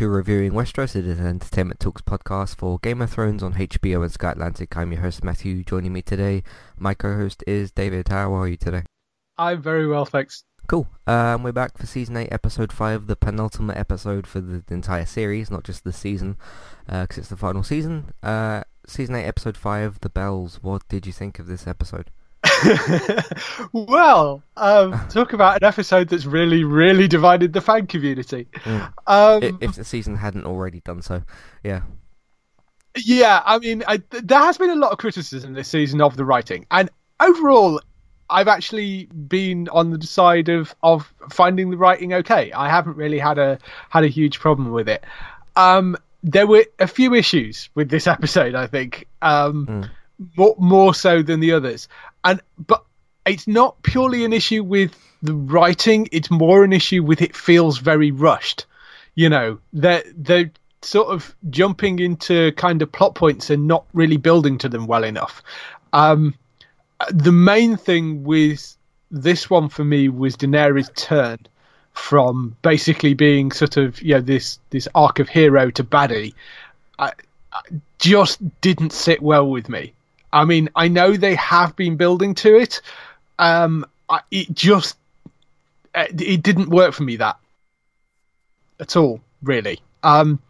to Reviewing Westeros. It is an Entertainment Talks podcast for Game of Thrones on HBO and Sky Atlantic. I'm your host Matthew. Joining me today, my co-host is David. How are you today? I'm very well, thanks. Cool. Um, we're back for season eight, episode five, the penultimate episode for the, the entire series, not just the season, because uh, it's the final season. Uh, season eight, episode five, the bells. What did you think of this episode? well, um, talk about an episode that's really, really divided the fan community. Mm. Um, if the season hadn't already done so, yeah. Yeah, I mean, I, there has been a lot of criticism this season of the writing, and overall, I've actually been on the side of of finding the writing okay. I haven't really had a had a huge problem with it. Um, there were a few issues with this episode, I think. Um, mm more, more so than the others. And but it's not purely an issue with the writing; it's more an issue with it feels very rushed. You know, they're they're sort of jumping into kind of plot points and not really building to them well enough. Um, the main thing with this one for me was Daenerys' turn from basically being sort of you know this this arc of hero to baddie. I, I just didn't sit well with me. I mean, I know they have been building to it. Um, I, it just it didn't work for me that at all, really. Um,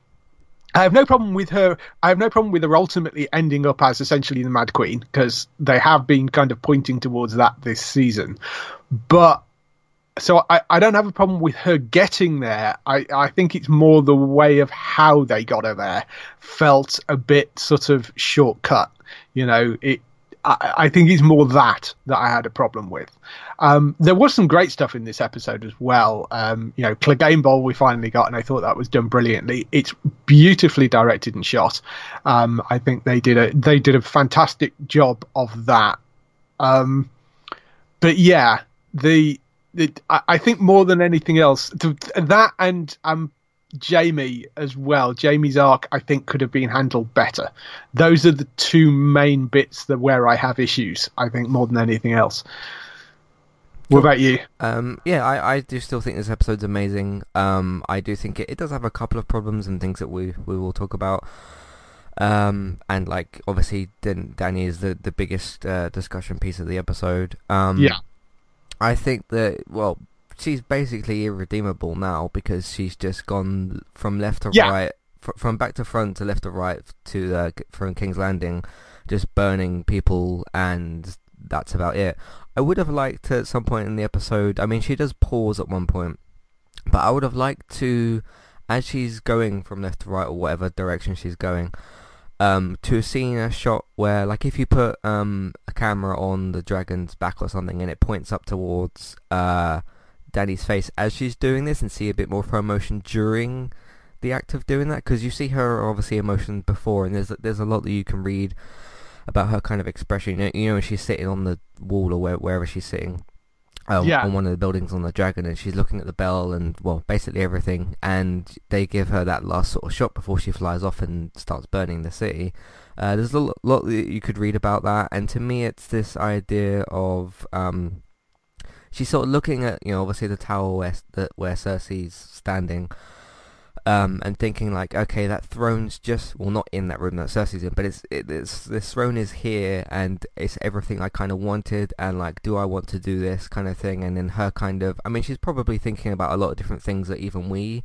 I have no problem with her. I have no problem with her ultimately ending up as essentially the Mad Queen because they have been kind of pointing towards that this season. But so I, I don't have a problem with her getting there. I, I think it's more the way of how they got her there felt a bit sort of shortcut. You know, it. I, think it's more that that I had a problem with. Um, there was some great stuff in this episode as well. Um, you know, Clegane Bowl we finally got, and I thought that was done brilliantly. It's beautifully directed and shot. Um, I think they did a they did a fantastic job of that. Um, but yeah, the, the I, I, think more than anything else, that and um, Jaime as well. Jaime's arc, I think, could have been handled better. Those are the two main bits that where I have issues. I think more than anything else. What about you? Um, yeah, I, I do still think this episode's amazing. Um, I do think it, it does have a couple of problems and things that we, we will talk about. Um, and like obviously, Dany is the the biggest uh, discussion piece of the episode. Um, yeah, I think that well, she's basically irredeemable now because she's just gone from left to yeah. right, fr- from back to front to left to right to uh, from King's Landing, just burning people, and that's about it. I would have liked at some point in the episode. I mean, she does pause at one point, but I would have liked to, as she's going from left to right or whatever direction she's going. Um, to have seen a shot where, like, if you put um, a camera on the dragon's back or something, and it points up towards uh, Dany's face as she's doing this and see a bit more of her emotion during the act of doing that because you see her obviously emotion before and there's there's a lot that you can read about her kind of expression. You know, you know when she's sitting on the wall or where, wherever she's sitting. Um, yeah. on one of the buildings on the dragon and she's looking at the bell and well basically everything and they give her that last sort of shot before she flies off and starts burning the city uh, there's a lot, lot that you could read about that and to me it's this idea of um, she's sort of looking at you know obviously the tower where where Cersei's standing, um, and thinking like, okay, that throne's just well not in that room that Cersei's in, but it's it, it's this throne is here and it's everything I kind of wanted, and like, do I want to do this kind of thing? And then her kind of, I mean, she's probably thinking about a lot of different things that even we.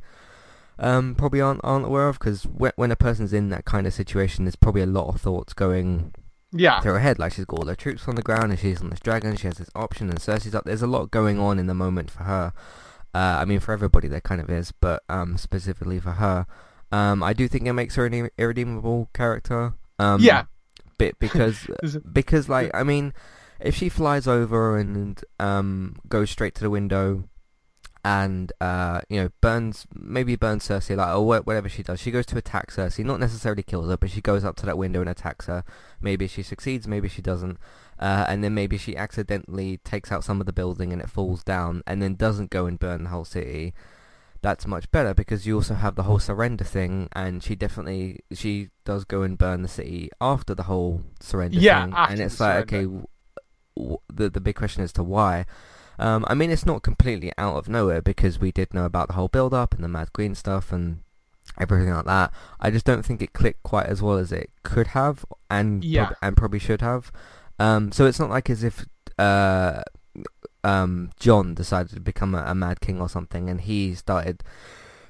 Um, probably aren't aren't aware of because when, when a person's in that kind of situation, there's probably a lot of thoughts going yeah. through her head. Like she's got all her troops on the ground and she's on this dragon. She has this option and Cersei's up. There's a lot going on in the moment for her. Uh, I mean, for everybody there kind of is, but um, specifically for her, um, I do think it makes her an irredeemable character. Um, yeah. Bit because because like I mean, if she flies over and um goes straight to the window and uh, you know burns maybe burns Cersei like or whatever she does. She goes to attack Cersei, not necessarily kills her, but she goes up to that window and attacks her. Maybe she succeeds, maybe she doesn't, uh, and then maybe she accidentally takes out some of the building and it falls down, and then doesn't go and burn the whole city. That's much better because you also have the whole surrender thing, and she definitely she does go and burn the city after the whole surrender yeah, thing, and it's like okay, w- the the big question is to why. Um, I mean, it's not completely out of nowhere because we did know about the whole build-up and the Mad Queen stuff, and everything like that. I just don't think it clicked quite as well as it could have, and Yeah. prob- and probably should have. Um, so it's not like as if uh, um, Jon decided to become a, a mad king or something, and he started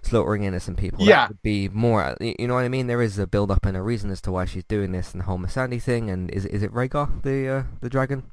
slaughtering innocent people. That Yeah. would be more. You know what I mean? There is a build up and a reason as to why she's doing this, and the whole Missandei thing. And is it is it Rhaegal the uh, the dragon?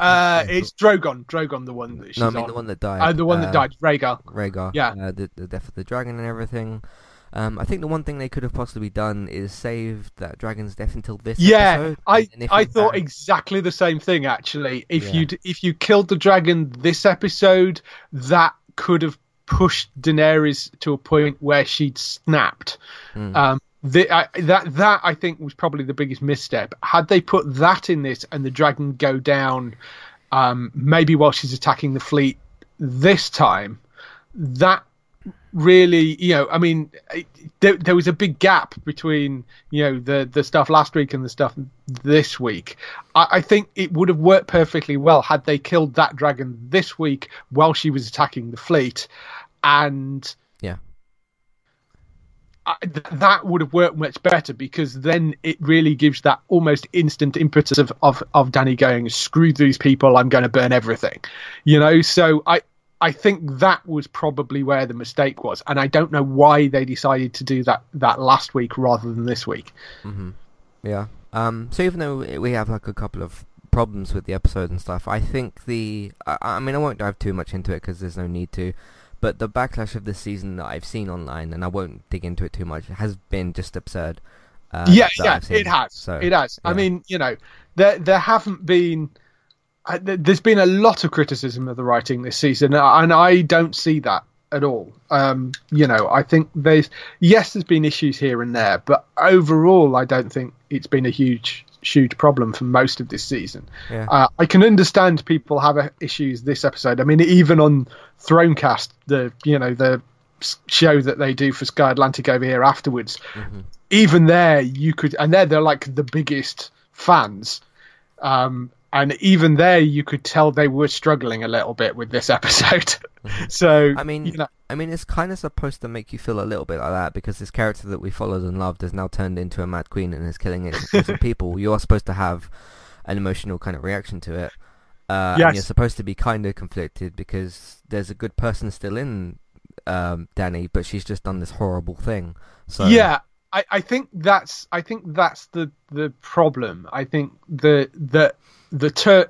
Uh, it's Drogon. Drogon, the one that she's no, I mean on. the one that died. uh, the one uh, that died, Rhaegal. Rhaegal. Yeah. Uh, the the death of the dragon and everything. Um, I think the one thing they could have possibly done is save that dragon's death until this Yeah, episode. I I thought had- exactly the same thing. Actually, if Yeah. you you if you killed the dragon this episode, that could have pushed Daenerys to a point where she'd snapped. Mm. Um, the, I, that that I think was probably the biggest misstep. Had they put that in this and the dragon go down, um, maybe while she's attacking the fleet this time, that really, you know, I mean, there, there was a big gap between you know the the stuff last week and the stuff this week. I, I think it would have worked perfectly well had they killed that dragon this week while she was attacking the fleet, and that would have worked much better because then it really gives that almost instant impetus of, of, of Dany going, screw these people, I'm going to burn everything. You know, so I, I think that was probably where the mistake was. And I don't know why they decided to do that, that last week rather than this week. Yeah. Um. So even though we have like a couple of problems with the episode and stuff, I think the. I, I mean, I won't dive too much into it because there's no need to. But the backlash of this season that I've seen online, and I won't dig into it too much, has been just absurd. Uh, yeah, yeah, it has. So, it has. I mean, you know, there there haven't been. Uh, th- there's been a lot of criticism of the writing this season, uh, and I don't see that at all. Um, you know, I think there's yes, there's been issues here and there, but overall, I don't think it's been a huge huge problem for most of this season. Yeah. Uh, I can understand people have issues this episode. I mean, even on Thronecast, the you know the show that they do for Sky Atlantic over here afterwards, even there you could, and they're they're like the biggest fans. Um, and even there, you could tell they were struggling a little bit with this episode. so I mean, you know, I mean, it's kind of supposed to make you feel a little bit like that because this character that we followed and loved has now turned into a mad queen and is killing innocent people. You are supposed to have an emotional kind of reaction to it. Uh, Yes. And you're supposed to be kind of conflicted because there's a good person still in um, Dany, but she's just done this horrible thing. So yeah, I, I think that's I think that's the the problem. I think the the the tur-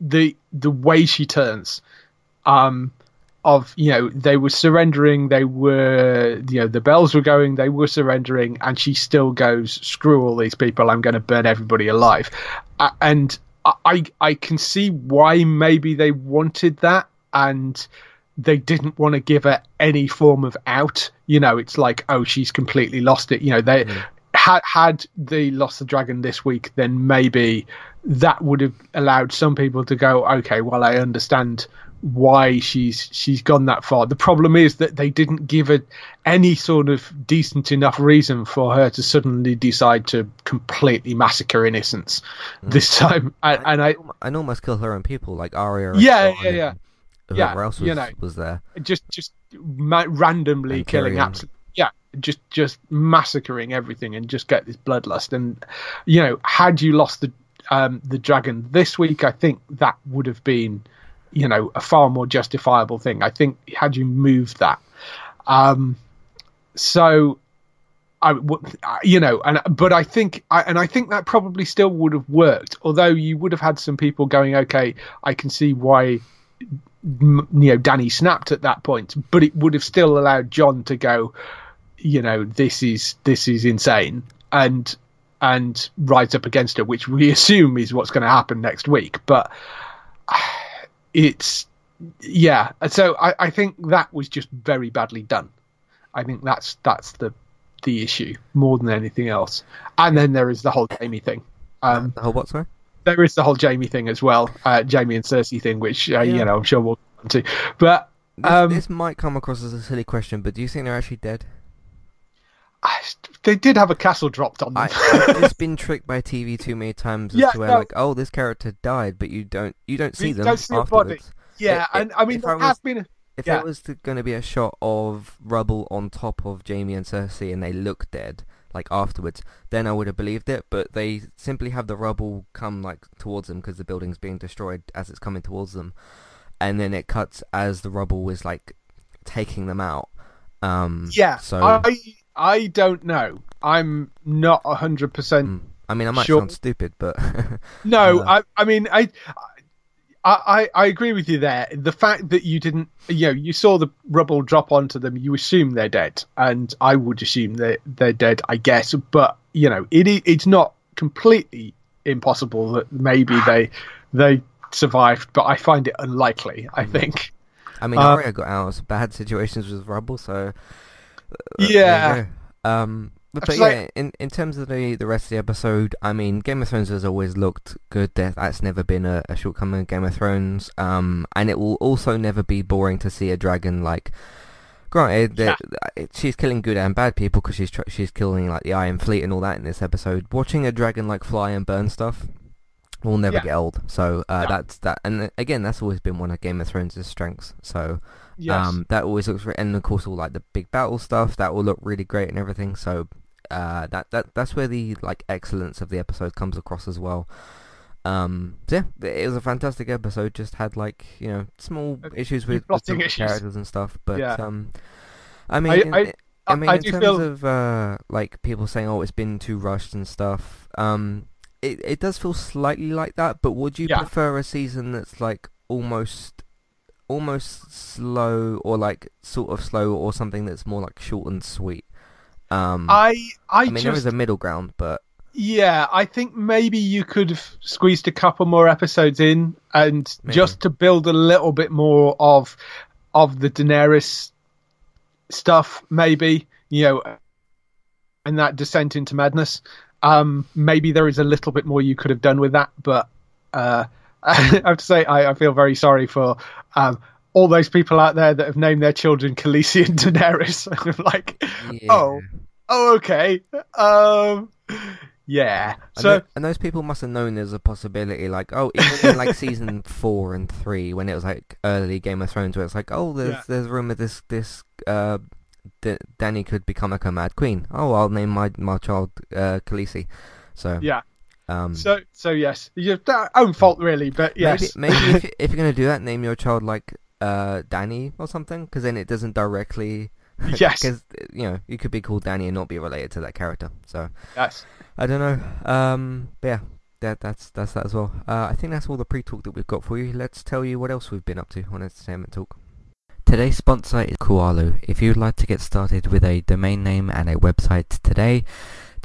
the the way she turns, um, of you know they were surrendering, they were you know the bells were going, they were surrendering, and she still goes screw all these people, I'm going to burn everybody alive, uh, and I I can see why maybe they wanted that and they didn't want to give her any form of out. You know, it's like, oh, she's completely lost it. You know, they had had they lost the dragon this week, then maybe that would have allowed some people to go, okay, well, I understand why she's she's gone that far. The problem is that they didn't give her any sort of decent enough reason for her to suddenly decide to completely massacre innocents mm. this time. And, and I and almost kill her own people like Arya. and Yeah, yeah, yeah. Whoever Yeah, else was, you know. was there. just just ma- randomly And killing absolutely yeah just just massacring everything and just get this bloodlust and you know had you lost the um the dragon this week i think that would have been you know a far more justifiable thing i think had you moved that um so I, you know, and but I think, I, and I think that probably still would have worked. Although you would have had some people going, okay, I can see why, you know, Dany snapped at that point, but it would have still allowed Jon to go, you know, this is this is insane, and and rides up against her, which we assume is what's going to happen next week. But it's yeah, so I, I think that was just very badly done. I think that's that's the the issue more than anything else. And then there is the whole Jaime thing. Um, the whole what, sorry? there is the whole Jaime thing as well, uh, Jaime and Cersei thing, which uh, Yeah. you know I'm sure we'll come to. But This, um, this might come across as a silly question, but do you think they're actually dead? I, they did have a castle dropped on them. I, I've just been tricked by TV too many times as Yeah, to where no. like, oh, this character died, but you don't you don't see You them don't see afterwards. yeah, It- and it- I mean if there was- have been if Yeah. there was going to be a shot of rubble on top of Jaime and Cersei and they look dead, like afterwards, then I would have believed it. But they simply have the rubble come like towards them because the building's being destroyed as it's coming towards them, and then it cuts as the rubble is like taking them out. Um, Yeah. So I I don't know. I'm not hundred percent. mm, I mean, I might Sure. sound stupid, but No, Uh, I I mean I. I, I I agree with you there. The fact that you didn't, you know, you saw the rubble drop onto them, you assume they're dead, and I would assume that they're dead, I guess. But you know, it it's not completely impossible that maybe they they survived, but I find it unlikely. I think. I mean, Uh, Arya got out of bad situations with rubble, so uh, Yeah. you go. Um, but, but yeah, like- in in terms of the the rest of the episode, I mean, Game of Thrones has always looked good. That's never been a, a shortcoming of Game of Thrones. Um, and it will also never be boring to see a dragon like. Granted, that she's killing good and bad people because she's tr- she's killing like the Iron Fleet and all that in this episode. Watching a dragon like fly and burn stuff will never Yeah. get old. So uh, Yeah. that's that. And uh, again, that's always been one of Game of Thrones' strengths. So Yes. um, that always looks great, and of course all like the big battle stuff that will look really great and everything. So uh, that that that's where the like excellence of the episode comes across as well. Um, so yeah, it was a fantastic episode. Just had like you know small A issues with, with issues. characters and stuff, but Yeah. um, I mean, I- in- I- I mean, I in terms feel- of uh, like people saying, "Oh, it's been too rushed and stuff," um, it it does feel slightly like that. But would you Yeah. prefer a season that's like almost, almost slow, or like sort of slow, or something that's more like short and sweet? Um, I I, I mean, there just is a middle ground, but Yeah, I think maybe you could have squeezed a couple more episodes in, and Maybe. just to build a little bit more of of the Daenerys stuff, maybe you know, and that descent into madness. Um, maybe there is a little bit more you could have done with that, but uh, I have to say I, I feel very sorry for um, all those people out there that have named their children Khaleesi and Daenerys. I'm like, yeah. oh, oh, okay, um, yeah. And, So and those people must have known there's a possibility, like, oh, even in like season four and three, when it was like early Game of Thrones, where it's like, oh, there's Yeah. there's rumor this this uh, D- Dany could become like a Mad Queen. Oh, I'll name my my child uh, Khaleesi. So yeah, um, so so yes, your own fault really, but yes, maybe maybe if, you, if you're gonna do that, name your child like uh Danny or something, because then it doesn't directly. Yes. Because you know you could be called Danny and not be related to that character. So. yes. I don't know. Um, but yeah, that that's that's that as well. Uh, I think that's all the pre-talk that we've got for you. Let's tell you what else we've been up to on Entertainment Talk. Today's sponsor is Kualu. If you'd like to get started with a domain name and a website today,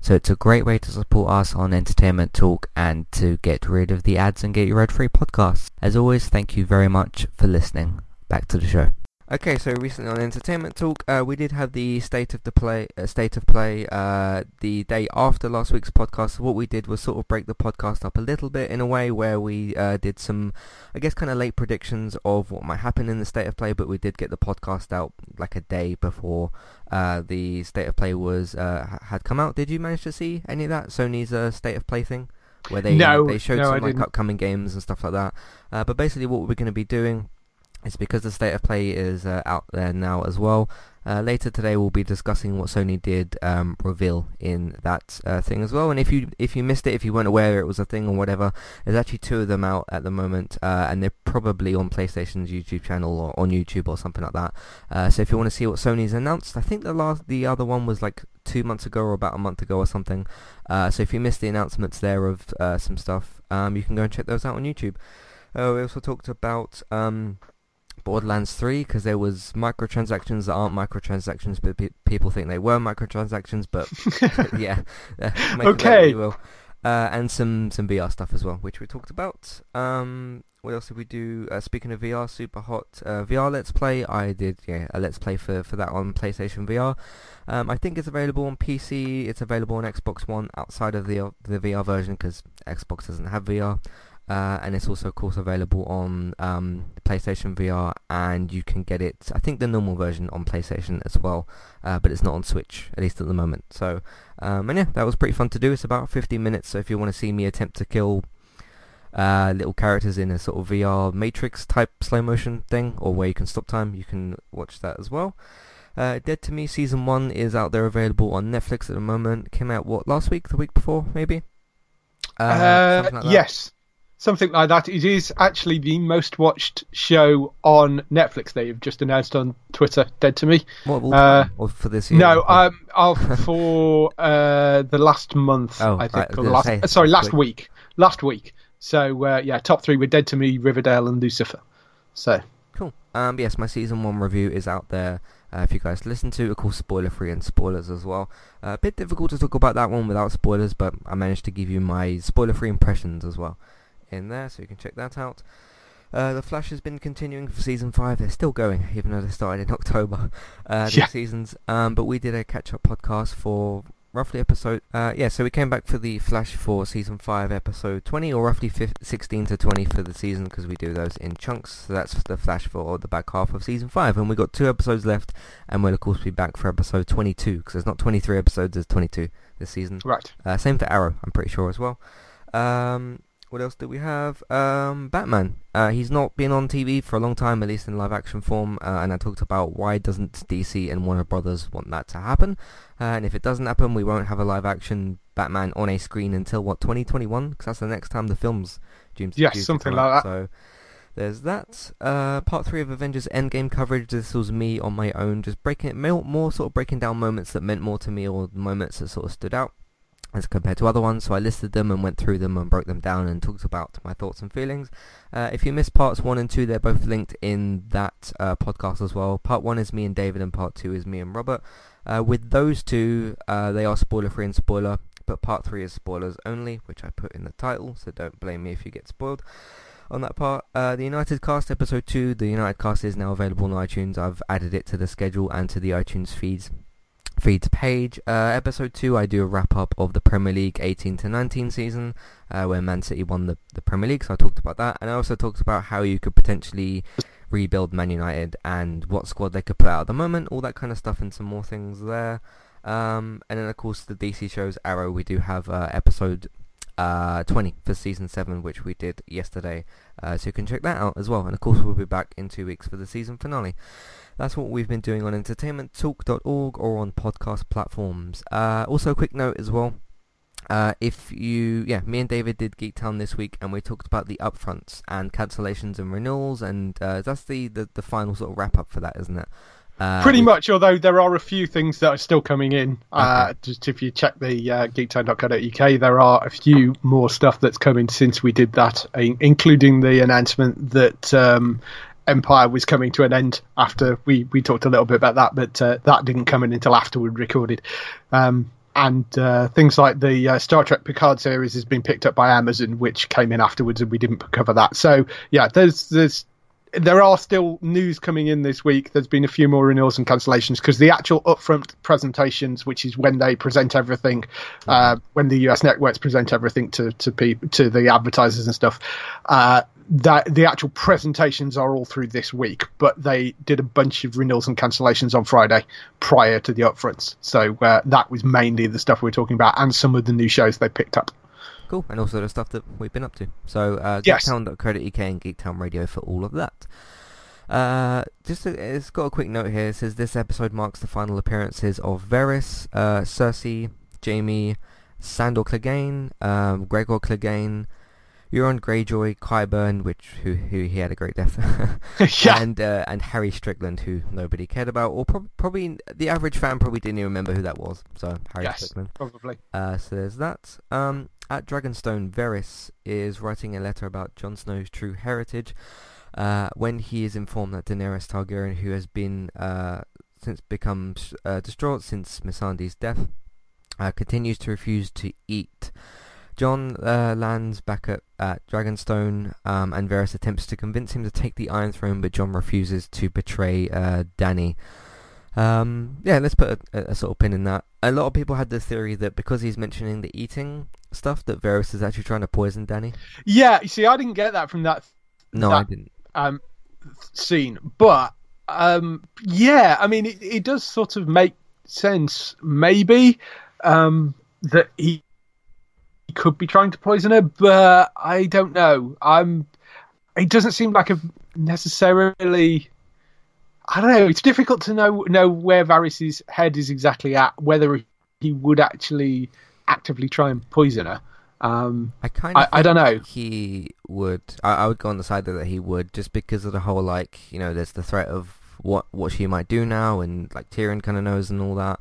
So it's a great way to support us on Entertainment Talk and to get rid of the ads and get your ad-free podcasts. As always, thank you very much for listening. Back to the show. Okay, so recently on Entertainment Talk, uh, we did have the state of the play, uh, state of play, uh, the day after last week's podcast. So what we did was sort of break the podcast up a little bit in a way where we uh, did some, I guess, kind of late predictions of what might happen in the state of play. But we did get the podcast out like a day before uh, the state of play was uh, had come out. Did you manage to see any of that Sony's uh, state of play thing, where they No, they showed no, some like upcoming games and stuff like that? Uh, but basically, what we're going to be doing It's because the state of play is uh, out there now as well. Uh, later today, we'll be discussing what Sony did um, reveal in that uh, thing as well. And if you if you missed it, if you weren't aware it was a thing or whatever, there's actually two of them out at the moment, uh, and they're probably on PlayStation's YouTube channel or on YouTube or something like that. Uh, so if you want to see what Sony's announced, I think the last the other one was like two months ago or about a month ago or something. Uh, so if you missed the announcements there of some stuff, um, you can go and check those out on YouTube. we also talked about. Um, Borderlands 3 because there was microtransactions that aren't microtransactions, but pe- people think they were microtransactions. But yeah, uh, okay. Uh, and some some VR stuff as well, which we talked about. Um, what else did we do? Uh, speaking of VR, Superhot uh, VR Let's Play. I did yeah a Let's Play for, for that on PlayStation VR. Um, I think it's available on PC. It's available on Xbox One outside of the the VR version because Xbox doesn't have VR. Uh, and it's also of course available on um, PlayStation VR and you can get it I think the normal version on PlayStation as well uh, but it's not on Switch at least at the moment. So um, and yeah that was pretty fun to do. It's about 15 minutes so if you want to see me attempt to kill uh, little characters in a sort of VR Matrix type slow motion thing or where you can stop time you can watch that as well. Uh, Dead to Me season 1 is out there available on Netflix at the moment. Came out what last week? The week before maybe? Uh, like yes something like that. It is actually the most watched show on Netflix. That they've just announced on Twitter. Dead to me. What uh, or for this year? No, um, oh, for uh, the last month. Oh, I think. I last, say, sorry, last week. week. Last week. So uh, yeah, top three were Dead to Me, Riverdale, and Lucifer. So cool. Um, yes, my season one review is out there. Uh, if you guys listen to, of course, spoiler free and spoilers as well. Uh, a bit difficult to talk about that one without spoilers, but I managed to give you my spoiler free impressions as well in there, so you can check that out. Uh, the Flash has been continuing for season five. They're still going, even though they started in October. Uh, yeah. seasons, um, but we did a catch-up podcast for roughly episode. Uh, yeah, so we came back for the Flash for season five, episode twenty, or roughly 15, sixteen to twenty for the season, because we do those in chunks. So that's the Flash for the back half of season five, and we got two episodes left, and we'll of course be back for episode twenty-two, because there's not twenty-three episodes, there's twenty-two this season. Right. Uh, same for Arrow, I'm pretty sure as well. Um, what else do we have? Um, Batman. Uh, he's not been on TV for a long time, at least in live action form, uh, and I talked about why doesn't DC and Warner Brothers want that to happen. Uh, and if it doesn't happen, we won't have a live action Batman on a screen until what 2021, because that's the next time the films. James, yes, something like that. So there's that. Uh, part three of Avengers Endgame coverage. This was me on my own, just breaking it more, more sort of breaking down moments that meant more to me, or moments that sort of stood out as compared to other ones. So I listed them and went through them and broke them down and talked about my thoughts and feelings. Uh, if you missed parts one and two, they're both linked in that uh, podcast as well. Part one is me and David, and part two is me and Robert. Uh, with those two, uh, they are spoiler free and spoiler, but part three is spoilers only, which I put in the title. So don't blame me if you get spoiled on that part. Uh, the United Cast episode 2, the United Cast is now available on iTunes. I've added it to the schedule and to the iTunes feeds feeds page. Uh, episode 2 I do a wrap up of the Premier League 18 to 19 season uh, where Man City won the, the Premier League so I talked about that and I also talked about how you could potentially rebuild Man United and what squad they could put out at the moment, all that kind of stuff and some more things there. Um, and then of course the DC shows Arrow we do have uh, episode uh, 20 for season 7 which we did yesterday uh, so you can check that out as well and of course we'll be back in two weeks for the season finale that's what we've been doing on entertainmenttalk.org or on podcast platforms. Uh, also, a quick note as well. Uh, if you, yeah, me and David did Geek Town this week, and we talked about the upfronts and cancellations and renewals, and uh, that's the, the, the final sort of wrap up for that, isn't it? Uh, Pretty much, although there are a few things that are still coming in. Uh, just if you check the uh, geektown.co.uk, there are a few more stuff that's coming since we did that, including the announcement that um, Empire was coming to an end after we, we talked a little bit about that, but uh, that didn't come in until after we recorded. Um, and uh, things like the uh, Star Trek Picard series has been picked up by Amazon, which came in afterwards, and we didn't cover that. So yeah, there's there's there are still news coming in this week. There's been a few more renewals and cancellations because the actual upfront presentations, which is when they present everything, uh, when the US networks present everything to to pe- to the advertisers and stuff, uh, that the actual presentations are all through this week, but they did a bunch of renewals and cancellations on Friday prior to the upfronts. So uh, that was mainly the stuff we are talking about, and some of the new shows they picked up. Cool, and also the stuff that we've been up to. So uh, yes. geektown.co.uk and Geektown Radio for all of that. Uh, just a, it's got a quick note here. It says this episode marks the final appearances of Varys, uh, Cersei, Jaime, Sandor Clegane, um, Gregor Clegane, Euron Greyjoy, Qyburn, which who who he had a great death, yeah. and uh, and Harry Strickland, who nobody cared about, or pro- probably the average fan probably didn't even remember who that was. So Harry yes, Strickland, probably. Uh, so there's that. Um, at Dragonstone, Varys is writing a letter about Jon Snow's true heritage. Uh, when he is informed that Daenerys Targaryen, who has been uh, since become uh, distraught since Missandei's death, uh, continues to refuse to eat. Jon uh, lands back at, at Dragonstone, um, and Varys attempts to convince him to take the Iron Throne, but Jon refuses to betray uh, Dany. Um, yeah, let's put a, a, sort of pin in that. A lot of people had the theory that because he's mentioning the eating stuff, that Varys is actually trying to poison Dany? Yeah, you see, I didn't get that from that. No, that, I didn't. Um, scene, but um, yeah, I mean, it, it does sort of make sense, maybe, um, that he could be trying to poison her, but I don't know. I'm. It doesn't seem like a necessarily. I don't know. It's difficult to know know where Varys's head is exactly at. Whether he would actually actively try and poison her. Um, I kind of. I, I, don't know. He would. I, I, would go on the side that he would, just because of the whole like you know, there's the threat of what what she might do now, and like Tyrion kind of knows and all that.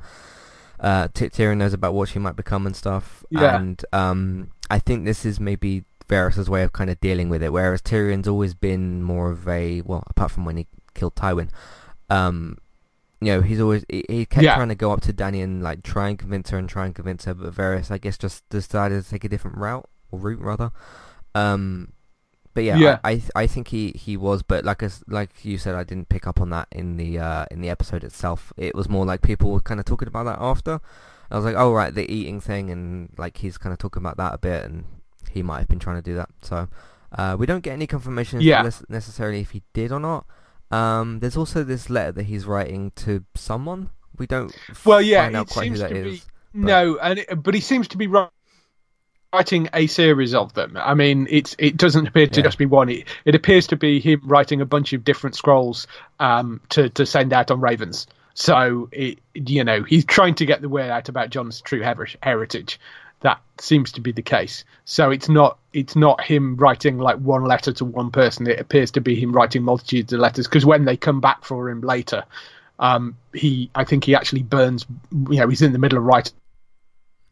Uh, T- Tyrion knows about what she might become and stuff. Yeah. And um, I think this is maybe Varys' way of kind of dealing with it, whereas Tyrion's always been more of a well, apart from when he killed Tywin. Um, you know, he's always he, he kept Yeah. trying to go up to Dany and like try and convince her and try and convince her, but Varys, I guess, just decided to take a different route or route rather. Um, but yeah, Yeah. I, I I think he, he was, but like as like you said, I didn't pick up on that in the uh, in the episode itself. It was more like people were kind of talking about that after. I was like, oh right, the eating thing, and like he's kind of talking about that a bit, and he might have been trying to do that. So uh, we don't get any confirmation Yeah. necessarily if he did or not. Um, there's also this letter that he's writing to someone. We don't Well, yeah, find out it quite who seems that to is. be no, and it, but he seems to be ri- writing a series of them. I mean, it's it doesn't appear to Yeah. just be one. It, it appears to be him writing a bunch of different scrolls um, to to send out on Ravens. So it, you know, he's trying to get the word out about Jon's true her- heritage. That seems to be the case. So it's not it's not him writing like one letter to one person. It appears to be him writing multitudes of letters because when they come back for him later, um, he I think he actually burns. You know, he's in the middle of writing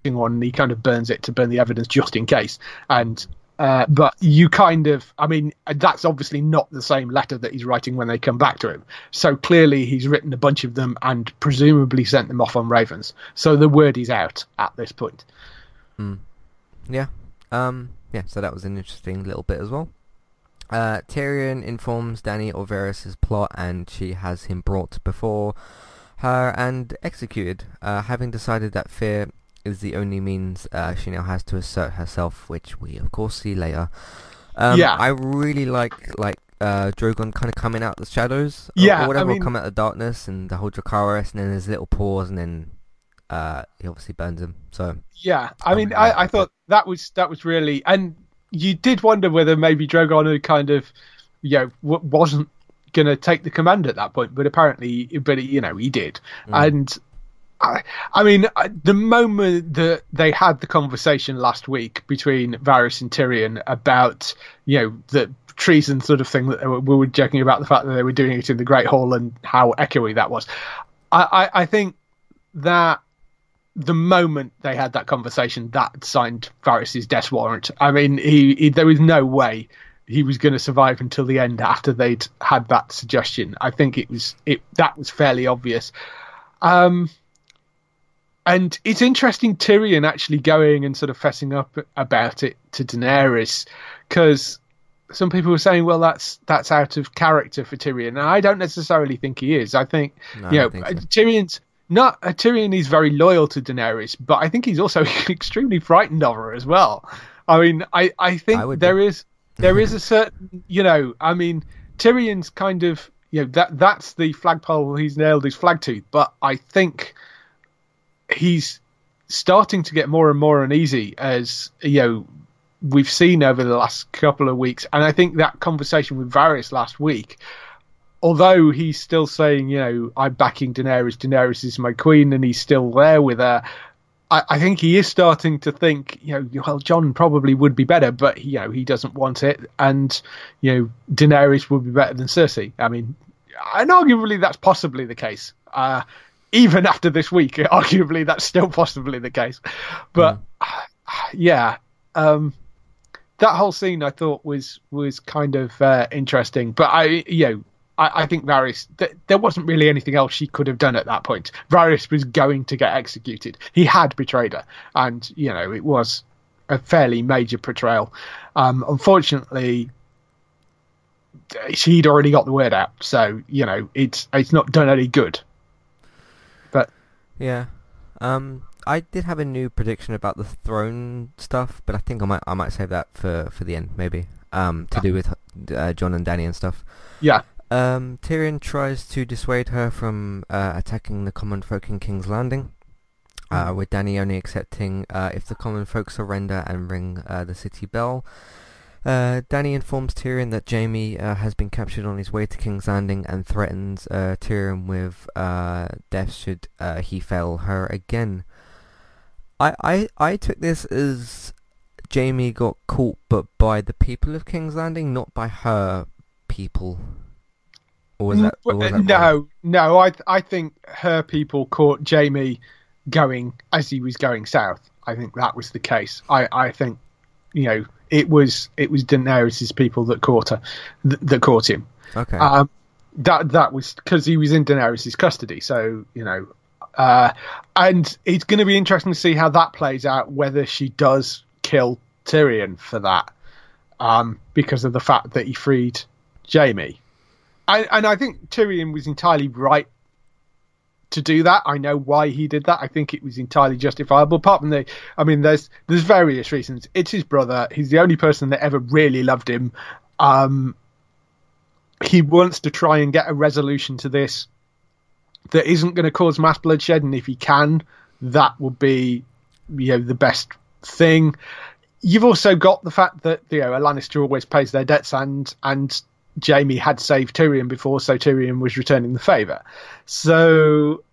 one, and he kind of burns it to burn the evidence just in case. And uh, but you kind of, I mean, that's obviously not the same letter that he's writing when they come back to him. So clearly, he's written a bunch of them and presumably sent them off on Ravens. So the word is out at this point. Yeah. Um. Yeah. So that was an interesting little bit as well. Uh, Tyrion informs Dany of Varys' plot, and she has him brought before her and executed. Uh, having decided that fear is the only means uh, she now has to assert herself, which we of course see later. Um, Yeah. I really like like uh, Drogon kind of coming out of the shadows, or- Yeah, or whatever, or mean- come out of the darkness, and the whole Dracarys, and then there's a little pause, and then uh, he obviously burns him. So Yeah, I um, mean, Oh, I. I thought that was that was really, and you did wonder whether maybe Drogon had kind of, you know, w- wasn't going to take the command at that point, but apparently, but you know, he did, mm. and. I, I mean, uh, the moment that they had the conversation last week between Varys and Tyrion about, you know, the treason sort of thing that they were, we were joking about the fact that they were doing it in the Great Hall and how echoey that was. I, I, I think that the moment they had that conversation, that signed Varys' death warrant. I mean, he, he there was no way he was going to survive until the end after they'd had that suggestion. I think it was it that was fairly obvious. Um, and it's interesting Tyrion actually going and sort of fessing up about it to Daenerys because some people were saying, well, that's that's out of character for Tyrion, and I don't necessarily think he is. I think No, you know think so. Tyrion's not uh, Tyrion is very loyal to Daenerys, but I think he's also extremely frightened of her as well. I mean, I I think I there be. is there is a certain you know, I mean, Tyrion's kind of you know that that's the flagpole he's nailed his flag to, but I think he's starting to get more and more uneasy as you know we've seen over the last couple of weeks, and I think that conversation with Varys last week although he's still saying, you know, I'm backing Daenerys, Daenerys is my queen, and he's still there with her. I, think he is starting to think, you know, well, Jon probably would be better, but you know, he doesn't want it, and you know, Daenerys would be better than Cersei. I mean, and arguably that's possibly the case. Uh, even after this week, arguably that's still possibly the case. But mm. yeah, um, that whole scene I thought was was kind of uh, interesting. But I, you know, I, I think Varys, th- there wasn't really anything else she could have done at that point. Varys was going to get executed. He had betrayed her, and you know it was a fairly major betrayal. Um, unfortunately, she'd already got the word out, so you know it's it's not done any good. But yeah, um, I did have a new prediction about the throne stuff, but I think I might I might save that for, for the end maybe. Um, to yeah. do with uh, Jon and Dany and stuff. Yeah. Um, Tyrion tries to dissuade her from uh, attacking the common folk in King's Landing, uh, mm. with Dany only accepting uh, if the common folk surrender and ring uh, the city bell. Uh, Dany informs Tyrion that Jaime uh, has been captured on his way to King's Landing and threatens uh, Tyrion with uh, death should uh, he fail her again. I, I I took this as Jaime got caught, but by the people of King's Landing, not by her people. Or was that, or was that no, wrong? no. I I think her people caught Jaime going as he was going south. I think that was the case. I I think you know it was it was Daenerys' people that caught her, th- that caught him. Okay. Um, that that was because he was in Daenerys' custody. So you know, uh, and it's going to be interesting to see how that plays out. Whether she does kill Tyrion for that, um, because of the fact that he freed Jaime. And, and I think Tyrion was entirely right to do that. I know why he did that. I think it was entirely justifiable. Apart from the, I mean, there's there's various reasons. It's his brother. He's the only person that ever really loved him. Um, he wants to try and get a resolution to this that isn't going to cause mass bloodshed, and if he can, that would be, you know, the best thing. You've also got the fact that you know a Lannister always pays their debts, and and Jaime had saved Tyrion before, so Tyrion was returning the favour. So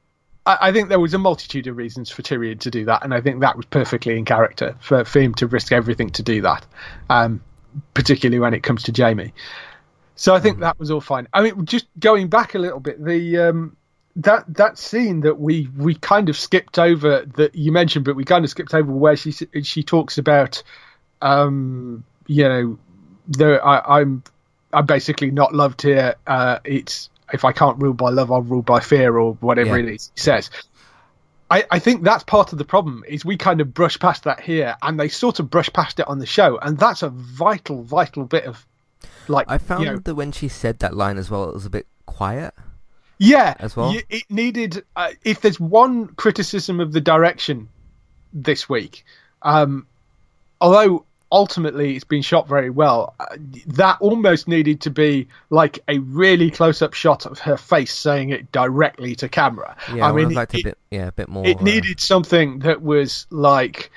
I, I, think there was a multitude of reasons for Tyrion to do that, and I think that was perfectly in character for, for him to risk everything to do that, um, particularly when it comes to Jaime. So I think mm. that was all fine. I mean, just going back a little bit, the um, that that scene that we we kind of skipped over that you mentioned, but we kind of skipped over where she she talks about, um, you know, the I, I'm I'm basically not loved here. Uh, it's if I can't rule by love, I'll rule by fear, or whatever yeah. it is he says. I, I think that's part of the problem is we kind of brush past that here, and they sort of brush past it on the show, and that's a vital, vital bit of like. I found you know, that when she said that line as well, it was a bit quiet. Yeah, as well. It needed. Uh, if there's one criticism of the direction this week, um, although ultimately it's been shot very well. Uh, that almost needed to be like a really close-up shot of her face saying it directly to camera. Yeah, I mean, it, a bit, yeah, a bit more. It uh... needed something that was like,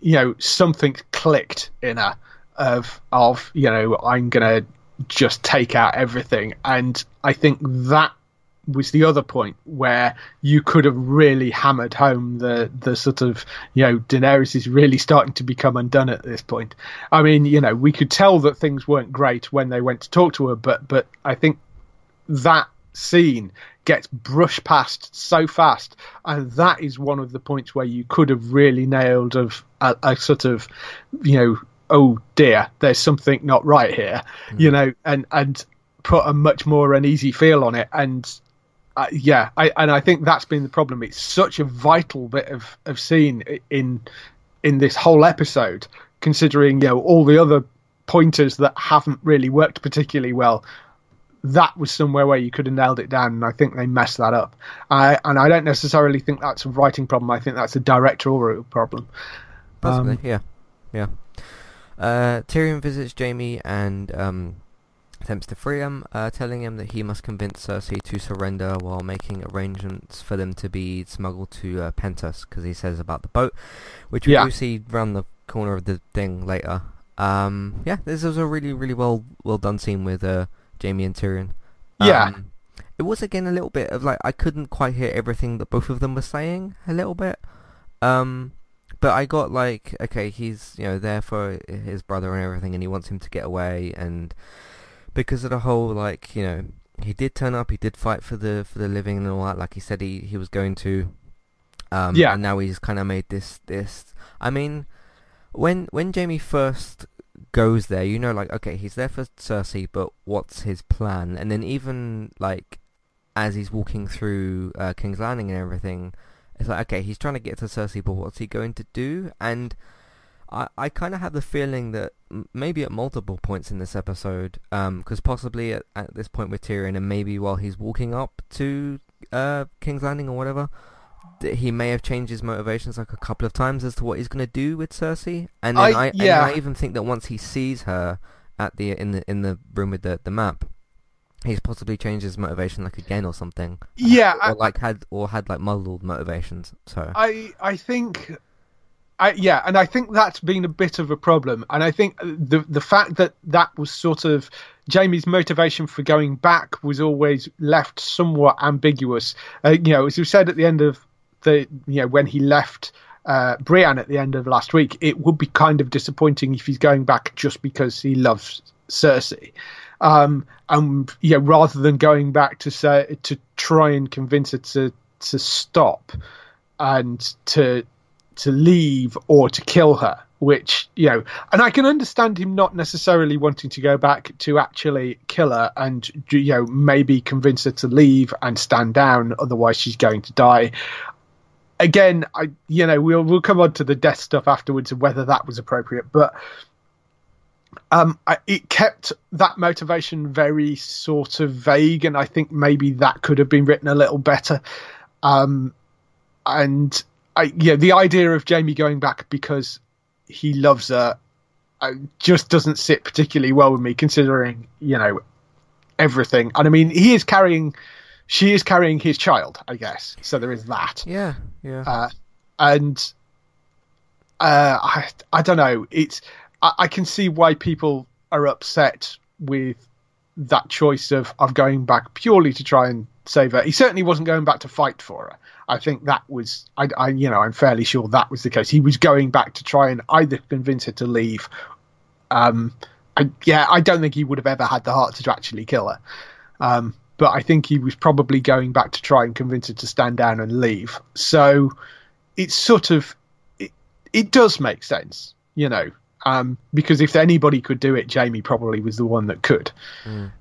you know, something clicked in her of of you know I'm gonna just take out everything, and I think that was the other point where you could have really hammered home the the sort of you know Daenerys is really starting to become undone at this point. I mean, you know, we could tell that things weren't great when they went to talk to her, but but I think that scene gets brushed past so fast, and that is one of the points where you could have really nailed of a, a sort of you know oh dear, there's something not right here, mm. you know, and and put a much more uneasy feel on it and uh, yeah, I, and I think that's been the problem. It's such a vital bit of, of scene in in this whole episode, considering you know all the other pointers that haven't really worked particularly well. That was somewhere where you could have nailed it down, and I think they messed that up. I, and I don't necessarily think that's a writing problem. I think that's a directorial problem. Possibly, um, yeah, yeah. Uh, Tyrion visits Jaime and um, attempts to free him, uh, telling him that he must convince Cersei to surrender while making arrangements for them to be smuggled to uh, Pentos, because he says about the boat, which we yeah. do see round the corner of the thing later. Um, yeah, this was a really, really well well done scene with uh, Jaime and Tyrion. Um, yeah, it was again a little bit of like I couldn't quite hear everything that both of them were saying a little bit. Um, but I got like, okay, he's you know there for his brother and everything, and he wants him to get away, and because of the whole like you know he did turn up, he did fight for the for the living and all that, like he said he he was going to. Um, yeah. And now he's kind of made this this. I mean, when when Jaime first goes there, you know, like okay, he's there for Cersei, but what's his plan? And then even like as he's walking through uh, King's Landing and everything, it's like okay, he's trying to get to Cersei, but what's he going to do? And I I kind of have the feeling that maybe at multiple points in this episode, because um, possibly at, at this point with Tyrion, and maybe while he's walking up to uh, King's Landing or whatever, that he may have changed his motivations like a couple of times as to what he's going to do with Cersei. And then I, I- and yeah. I even think that once he sees her at the in the in the room with the the map, he's possibly changed his motivation like again or something. Yeah, or I- like had or had like muddled motivations. So I I think, I yeah, and I think that's been a bit of a problem. And I think the the fact that that was sort of Jaime's motivation for going back was always left somewhat ambiguous. Uh, you know, as we said at the end of the you know when he left. Uh, Brienne at the end of last week, it would be kind of disappointing if he's going back just because he loves Cersei, um, and you know, rather than going back to say to try and convince her to to stop and to to leave or to kill her which you know and i can understand him not necessarily wanting to go back to actually kill her and you know maybe convince her to leave and stand down otherwise she's going to die again i you know we'll we'll come on to the death stuff afterwards and whether that was appropriate but um, I, it kept that motivation very sort of vague, and I think maybe that could have been written a little better. Um, and I, yeah, the idea of Jaime going back because he loves her uh, just doesn't sit particularly well with me, considering you know everything. And I mean, he is carrying, she is carrying his child, I guess. So there is that. yeah, yeah. Uh, and uh, I, I don't know. It's I, I can see why people are upset with that choice of of going back purely to try and save her. He certainly wasn't going back to fight for her. I think that was I, I you know I'm fairly sure that was the case. He was going back to try and either convince her to leave. Um, I, yeah, I don't think he would have ever had the heart to actually kill her. Um, but I think he was probably going back to try and convince her to stand down and leave. So it's sort of it, it does make sense, you know, um, because if anybody could do it, Jaime probably was the one that could. Mm.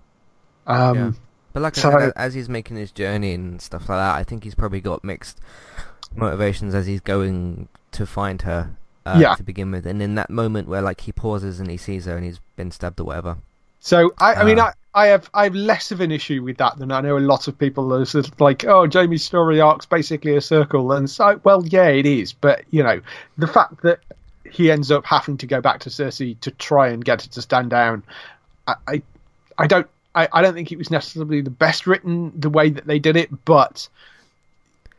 Um, Yeah. But like so- I said, as he's making his journey and stuff like that, I think he's probably got mixed motivations as he's going to find her uh, Yeah. to begin with. And in that moment where like he pauses and he sees her and he's been stabbed or whatever. So I, I mean, Ah. I, I have I have less of an issue with that than I know a lot of people are sort of like, oh, Jaime's story arc's basically a circle, and so well, yeah, it is, but you know, the fact that he ends up having to go back to Cersei to try and get her to stand down, I, I, I don't, I, I don't think it was necessarily the best written the way that they did it, but.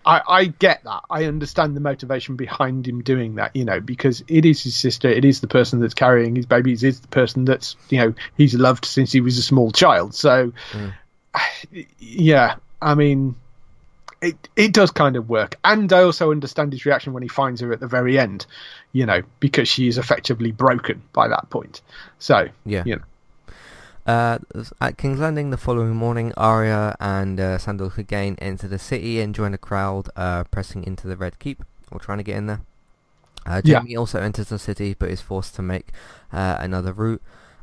I, I get that. I understand the motivation behind him doing that, you know, because it is his sister. It is the person that's carrying his babies. It's the person that's, you know, he's loved since he was a small child. So, yeah, I mean, it it does kind of work. And I also understand his reaction when he finds her at the very end, you know, because she is effectively broken by that point. So, Yeah. you know, Uh, at King's Landing the following morning, Arya and uh, Sandor Clegane enter the city and join a crowd uh, pressing into the Red Keep, or trying to get in there. Uh, Yeah. Jaime also enters the city, but is forced to make uh, another route